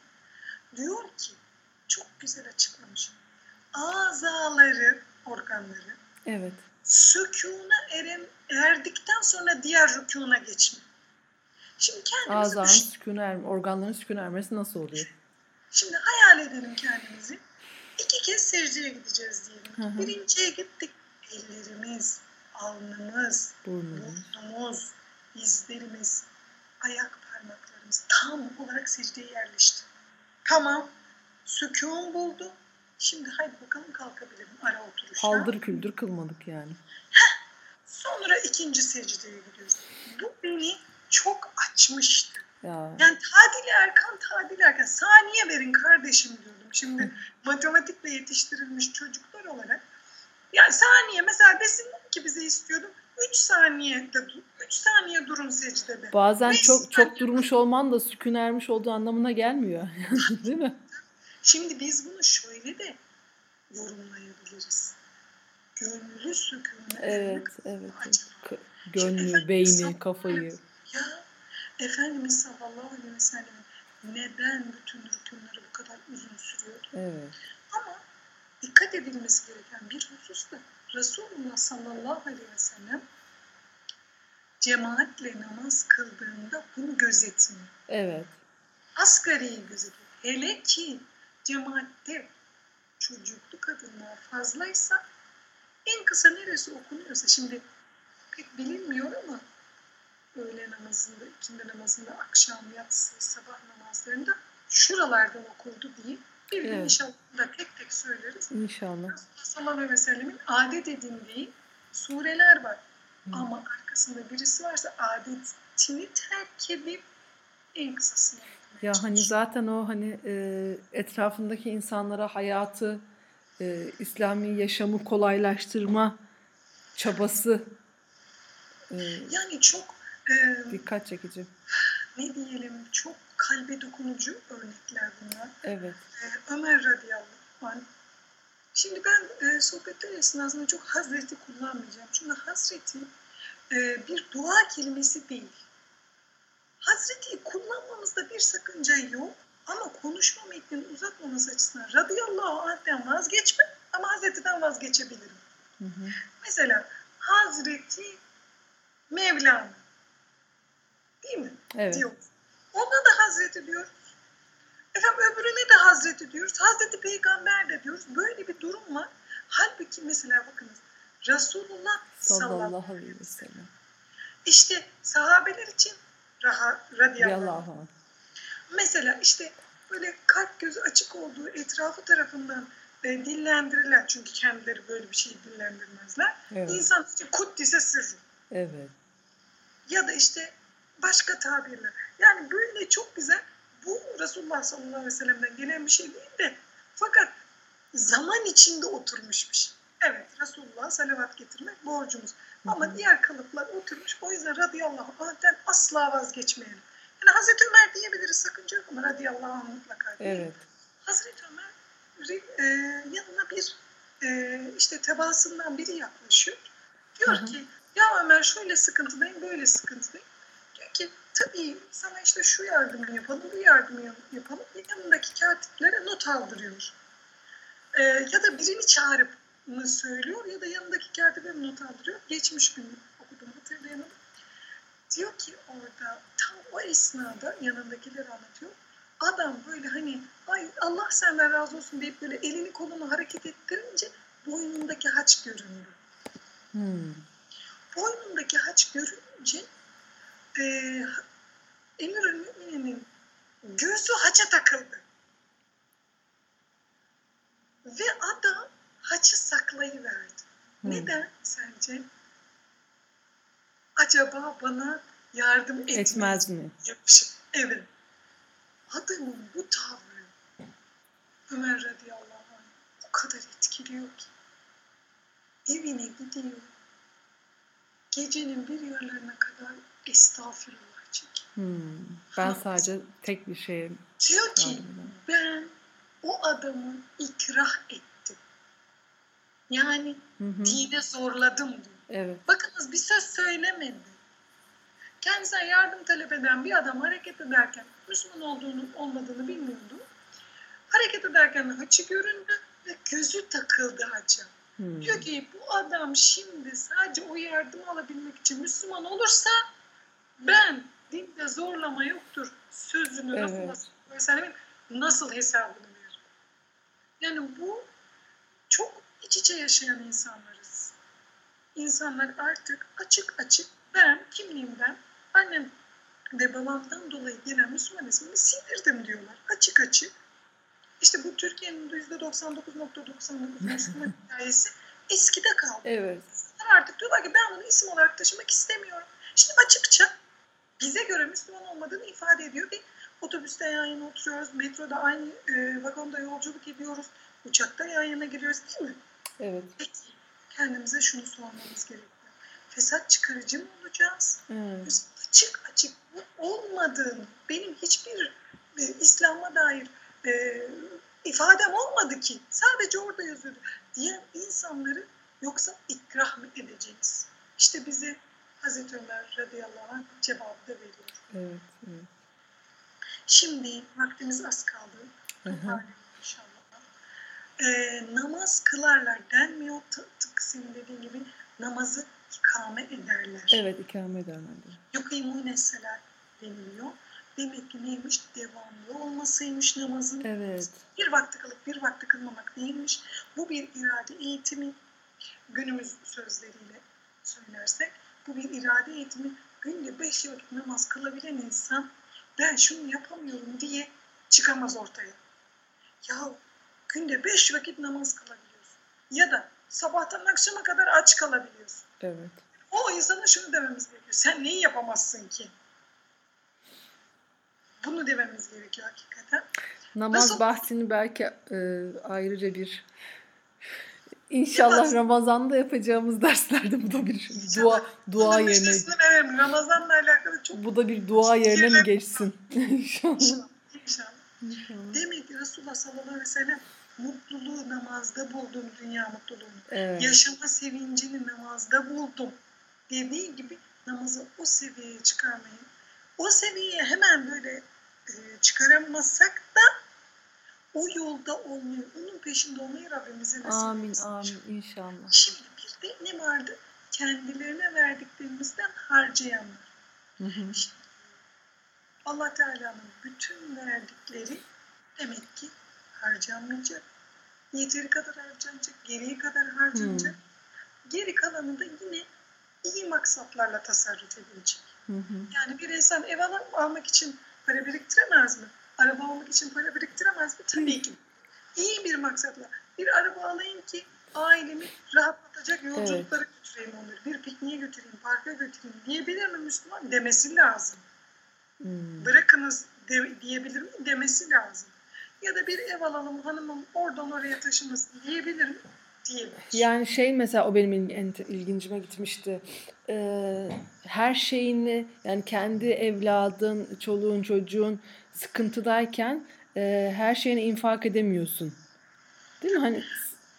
Diyor ki çok güzel açıklamış. Azaları, organları Evet. sükûna erem, erdikten sonra diğer rükûna geçme. Şimdi kendimizi Ağzının düşün. sükûna erme, organların sükûna ermesi nasıl oluyor? Şimdi hayal edelim kendimizi. İki kez secdeye gideceğiz diyelim. Hı hı. Birinciye gittik. Ellerimiz, alnımız, Burnumuz. burnumuz, dizlerimiz, ayak parmaklarımız tam olarak secdeye yerleşti. Tamam. Sükûn buldu. Şimdi haydi bakalım kalkabilirim ara oturuşa. Paldır küldür kılmadık yani. Sonra ikinci secdeye gidiyoruz. Bu beni çok açmıştı. Ya. Yani Tadil Erkan, Tadil Erkan. Saniye verin kardeşim diyordum. Şimdi matematikle yetiştirilmiş çocuklar olarak. Yani saniye mesela desin ki bize istiyordum. 3 saniye de 3 saniye durun secdede. Bazen Beş çok çok durmuş olman da sükun ermiş olduğu anlamına gelmiyor. Değil mi? Şimdi biz bunu şöyle de yorumlayabiliriz. Gönlü sükûne Evet, evet. acaba. Gönlü, beyni, kafayı. Ya Efendimiz sallallahu aleyhi ve sellem'in neden bütün rükünleri bu kadar uzun sürüyordu? Evet. Ama dikkat edilmesi gereken bir husus da Resulullah sallallahu aleyhi ve sellem cemaatle namaz kıldığında bunu gözetmiyor. Evet. Asgariyi gözetiyor. Hele ki cemaatte çocuklu kadınlar fazlaysa en kısa neresi okunuyorsa şimdi pek bilinmiyor ama öğle namazında, ikindi namazında, akşam, yatsı, sabah namazlarında şuralardan okurdu diye bir Evet. inşallah da tek tek söyleriz. İnşallah. Resulullah sallallahu aleyhi ve sellemin adet edindiği sureler var. Hı. Ama arkasında birisi varsa adetini terk edip en kısasını Ya hani zaten o hani e, etrafındaki insanlara hayatı, e, İslami yaşamı kolaylaştırma çabası e, Yani çok e, dikkat çekici. Ne diyelim çok kalbe dokunucu örnekler bunlar. Evet. E, Ömer radıyallahu anh. Şimdi ben e, sohbetler esnasında çok Hazreti kullanmayacağım. Çünkü Hazreti e, bir dua kelimesi değil. Hazreti kullanmamızda bir sakınca yok. Ama konuşma metnini uzatmaması açısından radıyallahu anh'ten vazgeçme ama Hazreti'den vazgeçebilirim. Hı hı. Mesela Hazreti Mevlana değil mi? Evet. diyor. Ona da Hazreti diyoruz. Efendim öbürüne de Hazreti diyoruz. Hazreti Peygamber de diyoruz. Böyle bir durum var. Halbuki mesela bakınız Resulullah sallallahu aleyhi ve sellem. işte sahabeler için raha, radıyallahu anh. Yallahu anh. Mesela işte böyle kalp gözü açık olduğu etrafı tarafından e, dillendirilen çünkü kendileri böyle bir şey dillendirmezler. Evet. İnsan için kuddise sırrı. Evet. ya da işte başka tabirler. Yani böyle çok güzel bu Resulullah sallallahu aleyhi ve sellem'den gelen bir şey değil de fakat zaman içinde oturmuş bir şey. Evet Resulullah'a salavat getirmek borcumuz. Ama diğer kalıplar oturmuş. O yüzden radıyallahu anh'ten asla vazgeçmeyelim. Yani Hazreti Ömer diyebiliriz sakınca yok ama radıyallahu anh mutlaka değil. Evet. Hazreti Ömer e, yanına bir e, işte tebaasından biri yaklaşıyor. Diyor Hı hı. ki ya Ömer şöyle sıkıntıdayım böyle sıkıntıdayım. Ki tabii sana işte şu yardımı yapalım bu yardımı yapalım. Yanındaki katiplere not aldırıyor. E, ya da birini çağırıp mı söylüyor ya da yanındaki katiplere not aldırıyor. Geçmiş gün okudum hatırlayamadım. Diyor ki orada tam o esnada yanındakiler anlatıyor. Adam böyle hani ay Allah senden razı olsun deyip böyle elini kolunu hareket ettirince boynundaki haç göründü. Hmm. Boynundaki haç görünce e, Emirül Mümininin gözü haça takıldı. Ve adam haçı saklayıverdi. Hmm. Neden sence? Acaba bana yardım etmez Etmez mi? yapışık. Evet. Adamın bu tavrı Ömer radıyallahu anh o kadar etkiliyor ki. Evine gidiyor. Gecenin bir yerlerine kadar estağfirullah çekiyor. Hmm. Ben sadece tek bir şeye Diyor ki yardım ben o adamı ikrah ettim. Yani Hı hı. dine zorladım diyor. Evet. Bakınız bir söz söylemedi. Kendisine yardım talep eden bir adam hareket ederken Müslüman olduğunu olmadığını bilmiyordu. Hareket ederken haçı göründü ve gözü takıldı haça. Hmm. Diyor ki bu adam şimdi sadece o yardımı alabilmek için Müslüman olursa ben dinde zorlama yoktur sözünü Evet. Resulullah sallallahu aleyhi nasıl hesabını verir? Yani bu çok iç içe yaşayan insanlarız. İnsanlar artık açık açık ben kimliğimden annem ve babamdan dolayı gelen Müslüman ismini sildirdim diyorlar. Açık açık. İşte bu Türkiye'nin %99.99 Müslüman hikayesi eskide kaldı. Evet. Artık diyorlar ki ben bunu isim olarak taşımak istemiyorum. Şimdi açıkça bize göre Müslüman olmadığını ifade ediyor ve otobüste yan yana oturuyoruz, metroda aynı e, vagonda yolculuk ediyoruz, uçakta yan yana giriyoruz değil mi? Evet. Peki kendimize şunu sormamız gerekiyor. Fesat çıkarıcı mı olacağız? Biz açık açık bu olmadığını, benim hiçbir e, İslam'a dair e, ifadem olmadı ki. Sadece orada yazıyordu. Diğer insanları yoksa ikrah mı edeceğiz? İşte bize Hazreti Ömer radıyallahu anh cevabı da veriyor. Evet. evet. Şimdi vaktimiz az kaldı. Toparlayalım inşallah. Ee, namaz kılarlar denmiyor. Tıpkı senin dediğin gibi namazı ikame ederler. Evet ikame ederler. Yukimune selat deniliyor. Demek ki neymiş? Devamlı olmasıymış namazın. Evet. Bir vakti kılıp bir vakti kılmamak değilmiş. Bu bir irade eğitimi. Günümüz sözleriyle söylersek bu bir irade eğitimi. Günde beş vakit namaz kılabilen insan ben şunu yapamıyorum diye çıkamaz ortaya. Ya günde beş vakit namaz kılabiliyorsun. Ya da sabahtan akşama kadar aç kalabiliyorsun. Evet. O insana şunu dememiz gerekiyor. Sen neyi yapamazsın ki? Bunu dememiz gerekiyor hakikaten. Namaz Nasıl- bahsini belki e, ayrıca bir İnşallah. Ramazan'da yapacağımız derslerde bu da bir dua dua Bunun yerine. Ramazan'la alakalı çok bu da bir dua yerine mi geçsin? İnşallah. inşallah. inşallah. İnşallah. Demek ki Resulullah sallallahu aleyhi ve sellem mutluluğu namazda buldum dünya mutluluğunu. Evet. Yaşama sevincini namazda buldum. Dediği gibi namazı o seviyeye çıkarmayı, o seviyeye hemen böyle e, çıkaramazsak da o yolda olmayı, onun peşinde olmayı Rabbimize nasip Amin amin inşallah. Şimdi bir de ne vardı? Kendilerine verdiklerimizden harcayanlar. Hı hı. Allah Teala'nın bütün verdikleri demek ki harcanmayacak. Yeteri kadar harcanacak, geriye kadar harcanacak. Geri kalanı da yine iyi maksatlarla tasarruf edilecek. Hı hı. Yani bir insan ev al- almak için para biriktiremez mi? Araba almak için para biriktiremez mi? Tabii ki. İyi bir maksatla. Bir araba alayım ki ailemi rahatlatacak yolculuklara götüreyim onları. Bir pikniğe götüreyim, parka götüreyim diyebilir mi Müslüman? Demesi lazım. Hmm. Bırakınız de- diyebilir mi? Demesi lazım. Ya da bir ev alalım hanımım oradan oraya taşımasın diyebilir mi? Diyebilir. Yani şey mesela o benim ilgincime gitmişti. Ee, her şeyini yani kendi evladın, çoluğun, çocuğun sıkıntıdayken e, her şeyini infak edemiyorsun. Değil mi? Hani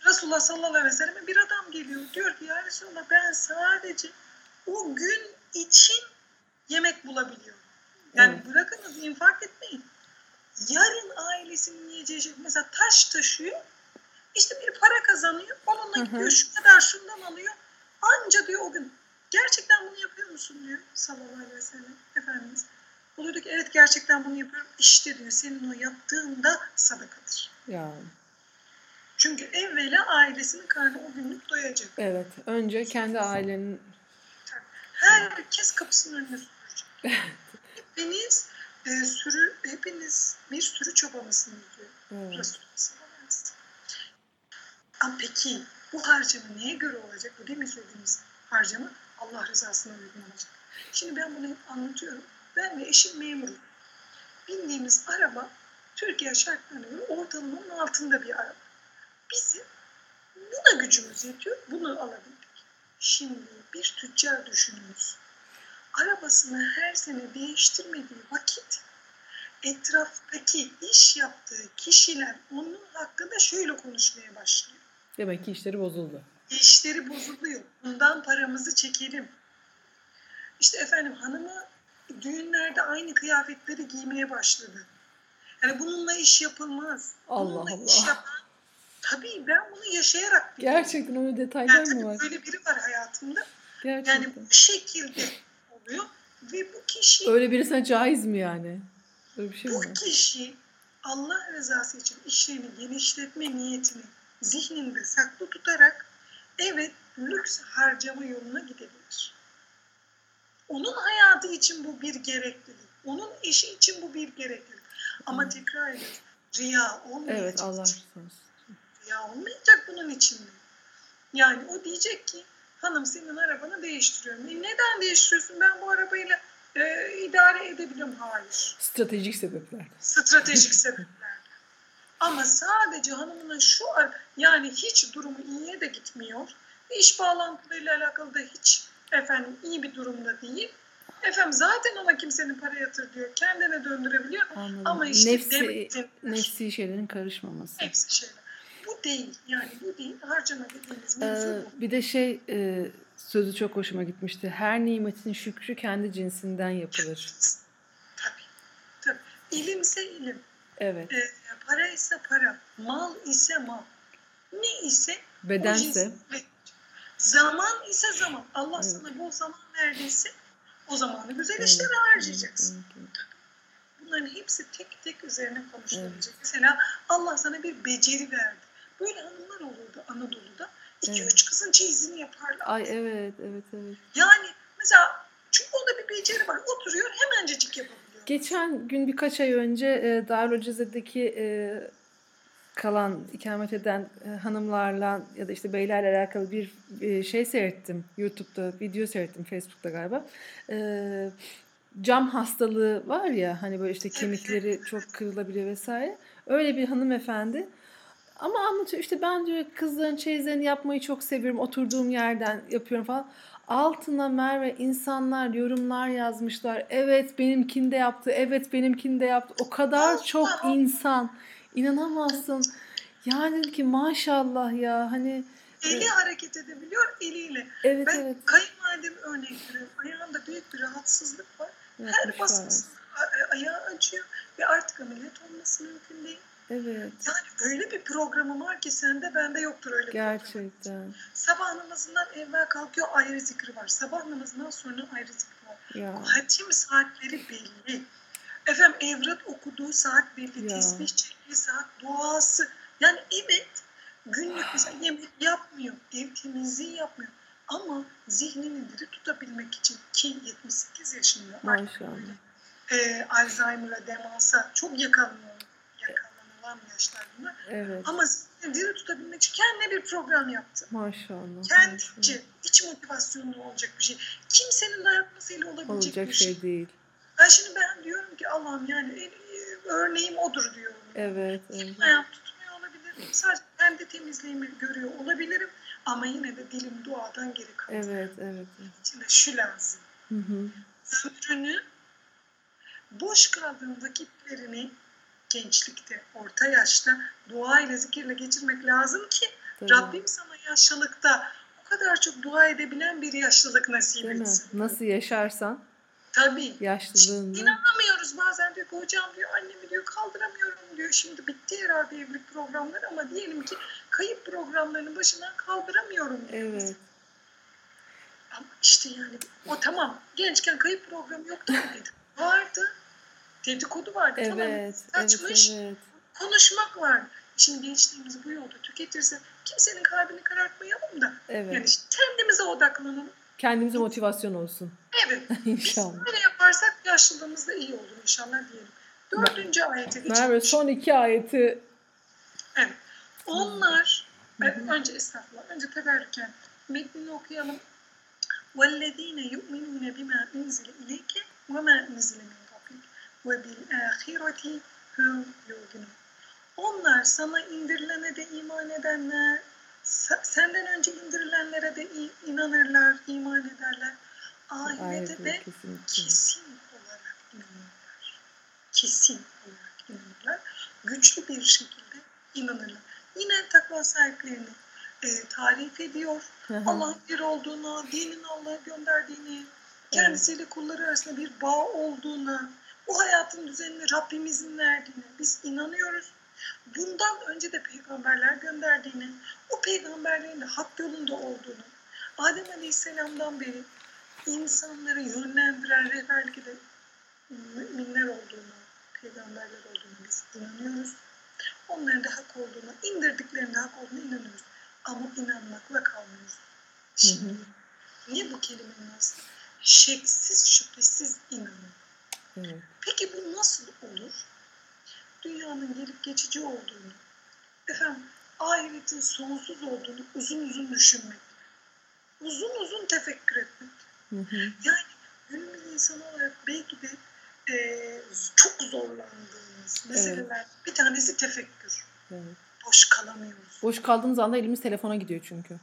Resulullah sallallahu aleyhi ve selleme bir adam geliyor. Diyor ki ya Resulallah ben sadece o gün için yemek bulabiliyorum. Yani Evet. bırakınız infak etmeyin. Yarın ailesinin yiyeceği şey. Mesela taş taşıyor. İşte bir para kazanıyor. Onunla Hı hı. gidiyor şu kadar şundan alıyor. Anca diyor o gün. Gerçekten bunu yapıyor musun diyor sallallahu aleyhi ve sellem Efendimiz. O diyor ki evet gerçekten bunu yapıyorum. İşte diyor senin o yaptığın da sadakadır. ya Çünkü evvela ailesinin karnı o günlük doyacak. evet önce kendi ailenin Herkes kapısının önüne sürecek. hepiniz e, sürü, hepiniz bir sürü çobanısınız diyor evet. Resulullah sallallahu aleyhi ve sellem. Ama peki bu harcama neye göre olacak? Bu demin söylediğimiz harcama Allah rızasına uygun olacak. Şimdi ben bunu hep anlatıyorum. Ben ve eşim memuruz. Bindiğimiz araba Türkiye şartlarına göre ortalamanın altında bir araba. Bizim buna gücümüz yetiyor, bunu alabildik. Şimdi bir tüccar düşününüz. Arabasını her sene değiştirmediği vakit etraftaki iş yaptığı kişiler onun hakkında şöyle konuşmaya başlıyor. Demek ki işleri bozuldu. İşleri bozuluyor. Bundan paramızı çekelim. İşte efendim hanımı düğünlerde aynı kıyafetleri giymeye başladı. Yani bununla iş yapılmaz. Allah bununla Allah. iş yapan, tabii ben bunu yaşayarak biliyorum. Gerçekten öyle detaylar Yani mı var? böyle biri var hayatımda. Gerçekten. Yani bu şekilde oluyor ve bu kişi Öyle birisine caiz mi yani? Öyle bir şey mi bu var? kişi Allah rızası için işlerini genişletme niyetini zihninde saklı tutarak evet lüks harcama yoluna gidebilir. Onun hayatı için bu bir gereklilik. Onun eşi için bu bir gereklilik. Ama tekrar ediyorum. Riya olmayacak. Evet Allah razı olsun. Riya olmayacak bunun içinde. Yani o diyecek ki hanım senin arabanı değiştiriyorum. E neden değiştiriyorsun? Ben bu arabayla e, idare edebiliyorum. Hayır. Stratejik sebepler. Stratejik sebeplerle. Ama sadece hanımının şu an yani hiç durumu iyiye de gitmiyor. İş bağlantılarıyla alakalı da hiç efendim iyi bir durumda değil. Efendim zaten ona kimsenin para yatır diyor. Kendine döndürebiliyor. Anladım. Ama işte nefsi, devletin- nefsi şeylerin karışmaması. Hepsi şeyler. Bu değil. Yani bu değil. Harcama dediğimiz mevzu Ee, bu. bir de şey e, sözü çok hoşuma gitmişti. Her nimetin şükrü kendi cinsinden yapılır. Tabii. Tabii. İlimse ilim. Evet. E, para ise para. Mal ise mal. Ne ise Bedense. Zaman ise zaman. Allah Evet. sana bol zaman verdiyse o zamanı güzel Evet, işlere harcayacaksın. evet. Bunların hepsi tek tek üzerine konuşulabilecek. Evet. Mesela Allah sana bir beceri verdi. Böyle hanımlar olurdu Anadolu'da. 2-3 Evet. kızın çeyizini yaparlar. Ay evet evet evet. Yani mesela çünkü onda bir beceri var. Oturuyor hemencecik yapabiliyor. Geçen gün birkaç ay önce e, Darülceze'deki e, kalan ikamet eden e, hanımlarla ya da işte beylerle alakalı bir e, şey seyrettim. YouTube'da video seyrettim Facebook'ta galiba. E, cam hastalığı var ya hani böyle işte kemikleri çok kırılabiliyor vesaire. Öyle bir hanımefendi. Ama anlatıyor işte ben diyor kızların çeyizlerini yapmayı çok seviyorum. Oturduğum yerden yapıyorum falan. Altına Merve insanlar yorumlar yazmışlar. Evet benimkinde yaptı. Evet benimkinde yaptı. O kadar çok insan. İnanamazsın. Yani ki maşallah ya hani Eli hareket edebiliyor eliyle. evet ben evet. kayınvalidemi örnek veriyorum. Ayağında büyük bir rahatsızlık var. Her yapmışlar. basmasın a- ayağı acıyor ve artık ameliyat olması mümkün değil. Evet. Yani öyle bir programı var ki sende bende yoktur öyle bir. Gerçekten. Sabah namazından evvel kalkıyor ayrı zikri var. Sabah namazından sonra ayrı zikri var. Ya. Hatim saatleri belli. Efendim evrat okuduğu saat belli. Ya. Tesbih çektiği saat, duası. Yani evet günlük mesela yemek yapmıyor, ev temizliği yapmıyor. Ama zihnini diri tutabilmek için ki 78 yaşında artık Maşallah. e, Alzheimer'a, demansa çok yakalanıyor, yaşlar bunlar. Evet. Ama zihnini diri tutabilmek için kendine bir program yaptı. Maşallah. maşallah. Kendince, iç motivasyonlu olacak bir şey. Kimsenin dayatmasıyla olabilecek Olacak bir şey. şey değil. Ben şimdi ben diyorum ki Allah'ım yani en iyi örneğim odur diyorum. Evet. evet. Ayağım tutmuyor olabilirim. Sadece kendi temizliğimi görüyor olabilirim. Ama yine de dilim duadan geri kaldı. Evet, evet. İçinde şu lazım. Hı hı. Ömrünü boş kaldığın vakitlerini gençlikte, orta yaşta dua ile zikirle geçirmek lazım ki Tabii. Rabbim sana yaşlılıkta o kadar çok dua edebilen bir yaşlılık nasip Değil mi? etsin. Nasıl yaşarsan Tabii. yaşlılığında. İnanamıyoruz bazen diyor ki hocam diyor annemi diyor kaldıramıyorum diyor. Şimdi bitti herhalde evlilik programları ama diyelim ki kayıp programlarının başından kaldıramıyorum diyor. Evet. Ama işte yani o tamam gençken kayıp programı yoktu mu dedik. Vardı Dedikodu vardı. Tamam. Evet. Evet. Saçmış. Evet. Konuşmak vardı. Şimdi gençliğimizi bu yolda tüketirse kimsenin kalbini karartmayalım da yani Evet. işte kendimize odaklanalım. Kendimize motivasyon olsun. Evet. İnşallah. Böyle yaparsak yaşlılığımızda iyi olur inşallah diyelim. Dördüncü ayete geçelim. Merve son iki ayeti Evet. Onlar, Hı hı. e, önce estağfurullah, önce teberrüken metnini okuyalım. وَالَّذ۪ينَ يُؤْمِنُونَ بِمَا اُنْزِلَ اِلَيْكَ وَمَا اُنْزِلَ مِنْ ve bil ahireti hum yu'minun. Onlar sana indirilene de iman edenler, senden önce indirilenlere de inanırlar, iman ederler. Ahirete de kesin, kesin olarak inanırlar. Kesin olarak inanırlar. Güçlü bir şekilde inanırlar. Yine takva sahiplerini e, tarif ediyor. Allah bir olduğuna, dinin Allah'a gönderdiğini, kendisiyle kulları arasında bir bağ olduğuna, bu hayatın düzenini Rabbimizin verdiğine biz inanıyoruz. Bundan önce de peygamberler gönderdiğini, o peygamberlerin de hak yolunda olduğunu, Adem Aleyhisselam'dan beri insanları yönlendiren, rehberlik eden müminler olduğunu, peygamberler olduğunu biz inanıyoruz. Onların da hak olduğuna, indirdiklerinde hak olduğuna inanıyoruz. Ama inanmakla kalmıyoruz. Şimdi niye bu kelimenin aslı? Şeksiz şüphesiz inanın. Evet. Peki bu nasıl olur? Dünyanın gelip geçici olduğunu, efendim ahiretin sonsuz olduğunu uzun uzun düşünmek, uzun uzun tefekkür etmek. Hı hı. Yani günümüz insan olarak belki de e, çok zorlandığımız meseleler bir tanesi tefekkür. Evet. Boş kalamıyoruz. Boş kaldığımız anda elimiz telefona gidiyor çünkü.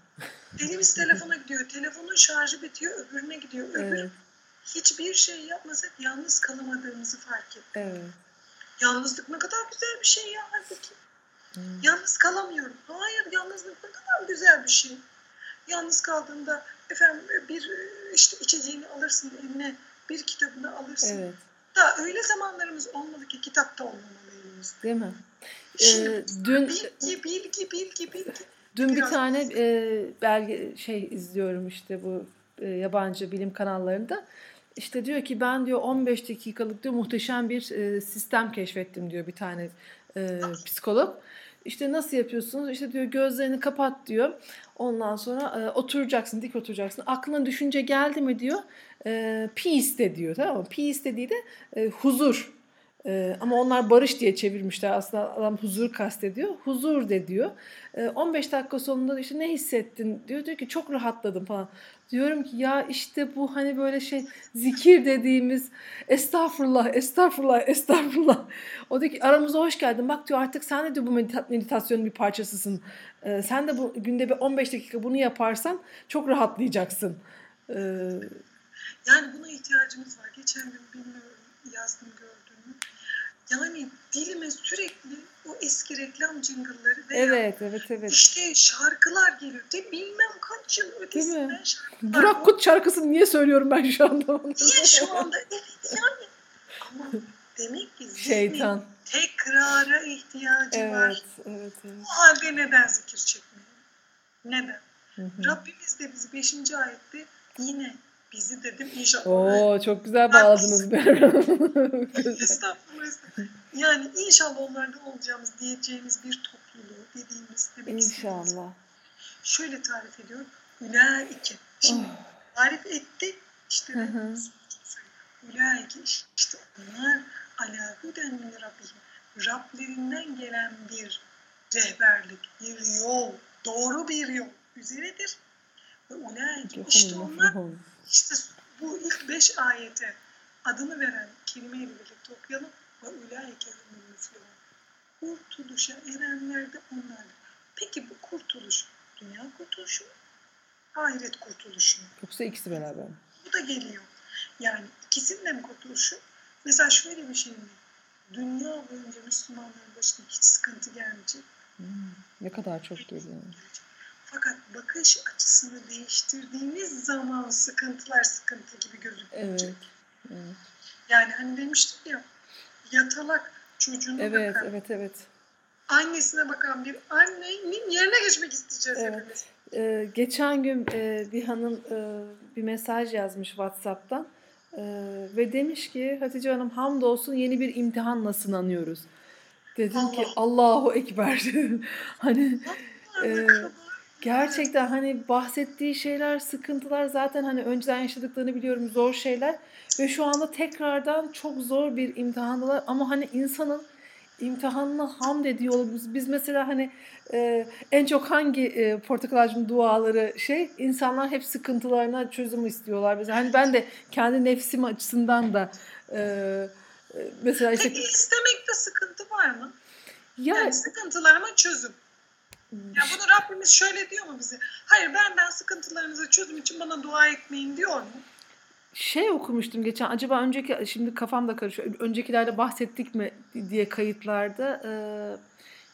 Elimiz telefona gidiyor. Telefonun şarjı bitiyor, öbürüne gidiyor. Öbür Evet. Hiçbir şey yapmasak yalnız kalamadığımızı fark ettik. Evet. Yalnızlık ne kadar güzel bir şey ya halbuki. Hmm. Yalnız kalamıyorum. Hayır yalnızlık ne kadar güzel bir şey. Yalnız kaldığında efendim bir işte içeceğini alırsın eline, bir kitabını alırsın. Evet. Da öyle zamanlarımız olmalı ki kitap da olmamalı elimizde. Değil mi? Şimdi Ee, dün bilgi, bilgi, bilgi, bilgi. dün bir biraz- tane e, belge şey izliyorum işte bu e, yabancı bilim kanallarında. İşte diyor ki ben diyor 15 dakikalık diyor muhteşem bir e, sistem keşfettim diyor bir tane e, psikolog. İşte nasıl yapıyorsunuz? İşte diyor gözlerini kapat diyor. Ondan sonra e, oturacaksın, dik oturacaksın. Aklına düşünce geldi mi diyor. E, peace de diyor tamam mı? Peace dediği de e, huzur. E, ama onlar barış diye çevirmişler. Aslında adam huzur kastediyor. Huzur de diyor. E, 15 dakika sonunda da işte ne hissettin diyor. Diyor ki çok rahatladım falan. Diyorum ki ya işte bu hani böyle şey zikir dediğimiz estağfurullah, estağfurullah, estağfurullah. O diyor ki aramıza hoş geldin. Bak diyor artık sen de diyor bu medita- meditasyonun bir parçasısın. Ee, sen de bu günde bir 15 dakika bunu yaparsan çok rahatlayacaksın. Ee, Yani buna ihtiyacımız var. Geçen gün bilmiyorum yazdım gördüğümü. Yani dilime sürekli o eski reklam jingle'ları veya evet, evet, evet. işte şarkılar geliyor. De bilmem kaç yıl ötesinden şarkılar. Burak Kut şarkısını niye söylüyorum ben şu anda onu? Niye şu anda? Evet yani. Ama demek ki Şeytan. tekrara ihtiyacı var. Evet, evet, evet. Bu halde neden zikir çekmiyor? Neden? Hı hı. Rabbimiz de bizi 5. ayette yine bizi dedim inşallah. Oo çok güzel bağladınız beni. Estağfurullah. Yani inşallah onlardan olacağımız diyeceğimiz bir topluluğu dediğimiz demek. İnşallah. Şöyle tarif ediyorum. Ülaike. Şimdi tarif etti. İşte hı. Ülaike işte onlar ala huden min rabbihim. Rablerinden gelen bir rehberlik, bir yol, doğru bir yol üzeredir. Ve ulaike işte onlar işte bu ilk beş ayete adını veren kelimeyle birlikte okuyalım. Ve ulaike humul müflihun. Kurtuluşa erenler de onlardır. Peki bu kurtuluş dünya kurtuluşu mu? Ahiret kurtuluşu mu? Yoksa ikisi beraber mi? Bu da geliyor. Yani ikisinin de mi kurtuluşu? Mesela şöyle bir şey mi? Dünya boyunca Müslümanların başına hiç sıkıntı gelmeyecek. Hmm, ne kadar çok geliyor. gelecek. Fakat bakış açısını değiştirdiğimiz zaman sıkıntılar sıkıntı gibi gözükecek. Evet. Evet. Yani hani demiştim ya yatalak çocuğuna Evet, bakan, evet, evet. annesine bakan bir annenin yerine geçmek isteyeceğiz Evet. hepimiz. Ee, geçen gün e, bir hanım e, bir mesaj yazmış WhatsApp'tan E, ve demiş ki Hatice Hanım hamdolsun yeni bir imtihanla sınanıyoruz. Dedim ki Allahu Ekber. hani Ee, bakalım. Gerçekten hani bahsettiği şeyler sıkıntılar zaten hani önceden yaşadıklarını biliyorum zor şeyler ve şu anda tekrardan çok zor bir imtihandalar ama hani insanın imtihanına hamd ediyor olabiliriz. Biz mesela hani e, en çok hangi e, portakal ağacının duaları şey insanlar hep sıkıntılarına çözüm istiyorlar. Mesela hani ben de kendi nefsim açısından da e, e, mesela işte Peki istemekte sıkıntı var mı? ya Yani sıkıntılarıma çözüm. Ya bunu Rabbimiz şöyle diyor mu bize? Hayır benden sıkıntılarınıza çözüm için bana dua etmeyin diyor mu? Şey okumuştum geçen acaba önceki şimdi kafamda karışıyor. Öncekilerde bahsettik mi diye kayıtlarda e,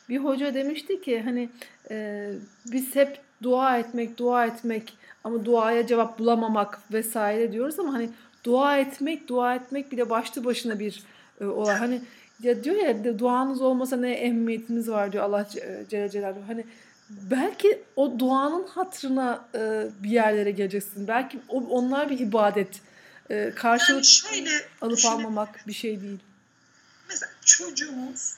bir hoca demişti ki hani e, biz hep dua etmek, dua etmek ama duaya cevap bulamamak vesaire diyoruz ama hani dua etmek, dua etmek bile başlı başına bir e, olay. Hani ya diyor ya duanız olmasa ne ehemmiyetiniz var diyor Allah Ce- Celle Celaluhu. Hani belki o duanın hatırına e, bir yerlere geleceksin. Belki o, onlar bir ibadet. E, Yani karşılık şöyle alıp almamak bir şey değil. Mesela çocuğumuz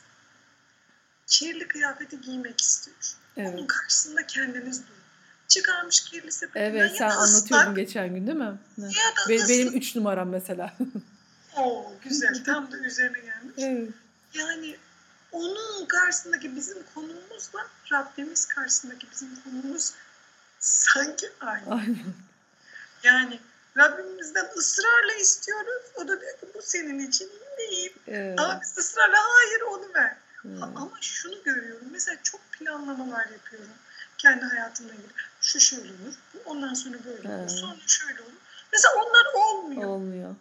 kirli kıyafeti giymek istiyor. Onun Evet. karşısında kendiniz durun. Çıkarmış kirli sepetinden Evet sen anlatıyordun ıslak geçen gün değil mi? Ya da Be- ıslak. benim üç numaram mesela. Oo, güzel tam da üzerine evet. Yani onun karşısındaki bizim konumuzla Rabbimiz karşısındaki bizim konumuz sanki aynı. Aynen. Yani Rabbimizden ısrarla istiyoruz. O da diyor ki bu senin için iyi değil. Evet. Ama biz ısrarla hayır onu ver. Hmm. Ama şunu görüyorum. Mesela çok planlamalar yapıyorum. Kendi hayatımla ilgili. Şu şöyle olur. bu Ondan sonra böyle olur. Evet. Sonra şöyle olur. Mesela onlar olmuyor. Olmuyor.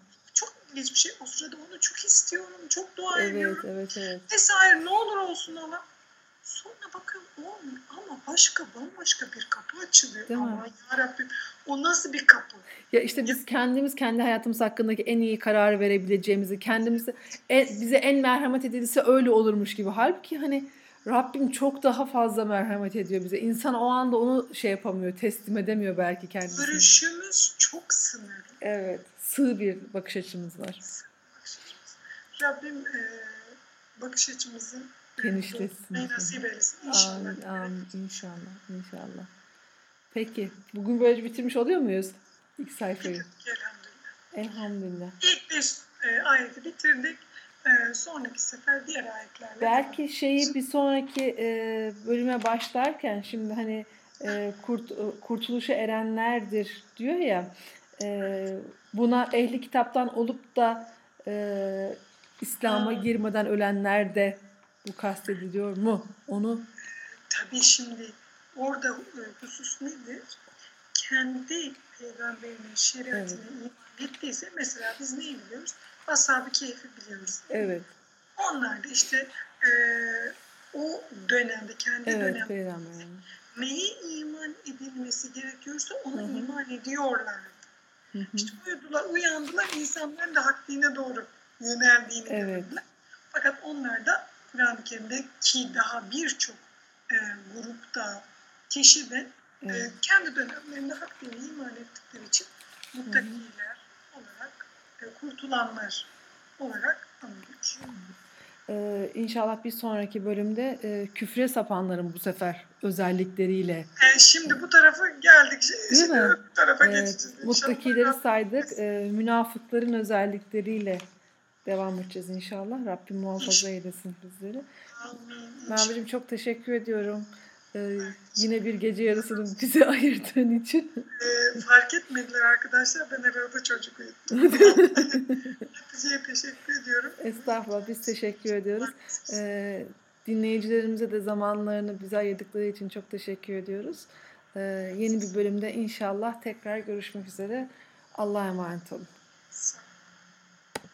Çok ilginç bir şey. O sırada onu çok istiyorum. Çok dua Evet, ediyorum. evet, evet. Vesaire ne olur olsun ama. Sonra bakıyorum olmuyor. Ama başka bambaşka bir kapı açılıyor. Değil? Aman yarabbim. O nasıl bir kapı? Ya işte biz kendimiz kendi hayatımız hakkındaki en iyi karar verebileceğimizi, kendimizi en, bize en merhamet edilse öyle olurmuş gibi. Halbuki hani Rabbim çok daha fazla merhamet ediyor bize. İnsan o anda onu şey yapamıyor, teslim edemiyor belki kendisini. Görüşümüz çok sınırlı. Evet, sığ bir bakış açımız var. Rabbim e, bakış açımızı Genişletsin. Ne nasip eylesin inşallah. Amin, amin. İnşallah, inşallah. Peki, bugün böylece bitirmiş oluyor muyuz? İlk sayfayı. Elhamdülillah. Elhamdülillah. İlk beş e, ayeti bitirdik. E, sonraki sefer diğer ayetlerle. Belki şeyi bir sonraki e, bölüme başlarken şimdi hani e, kurt, e, kurtuluşa erenlerdir diyor ya e, buna ehli kitaptan olup da e, İslam'a girmeden ölenler de bu kastediliyor mu? Onu Tabii şimdi orada husus nedir? Kendi peygamberinin şeriatine iman ettiyse mesela biz neyi biliyoruz? Ashab-ı Keyf'i biliyoruz. evet Onlar da işte e, o dönemde kendi evet dönem peygamber. neye iman edilmesi gerekiyorsa ona Hı hı. iman ediyorlar. Hı hı. İşte uyudular, uyandılar, insanların da hak dine doğru yöneldiğini Evet. gördüler. Fakat onlar da Kur'an-ı Kerim'de ki daha birçok e, grupta, kişi de e, Evet. kendi dönemlerinde hak dine iman ettikleri için muttakiler olarak, e, kurtulanlar olarak anılıyor. Ee, inşallah bir sonraki bölümde e, küfre sapanların bu sefer özellikleriyle E, şimdi bu tarafa geldik. Değil Şimdi mi? öbür tarafa Evet, geçeceğiz. muttakileri saydık. Ee, münafıkların özellikleriyle devam edeceğiz inşallah. Rabbim muhafaza eylesin bizleri. Merveciğim çok teşekkür ediyorum. Ee, yine bir gece yarısını bize ayırdığın için. E, fark etmediler arkadaşlar. Ben arada çocuk uyuttum. Hatice'ye teşekkür ediyorum. Estağfurullah biz teşekkür ediyoruz. Ee, dinleyicilerimize de zamanlarını bize ayırdıkları için çok teşekkür ediyoruz. Ee, yeni bir bölümde inşallah tekrar görüşmek üzere. Allah'a emanet olun. Sağ olun.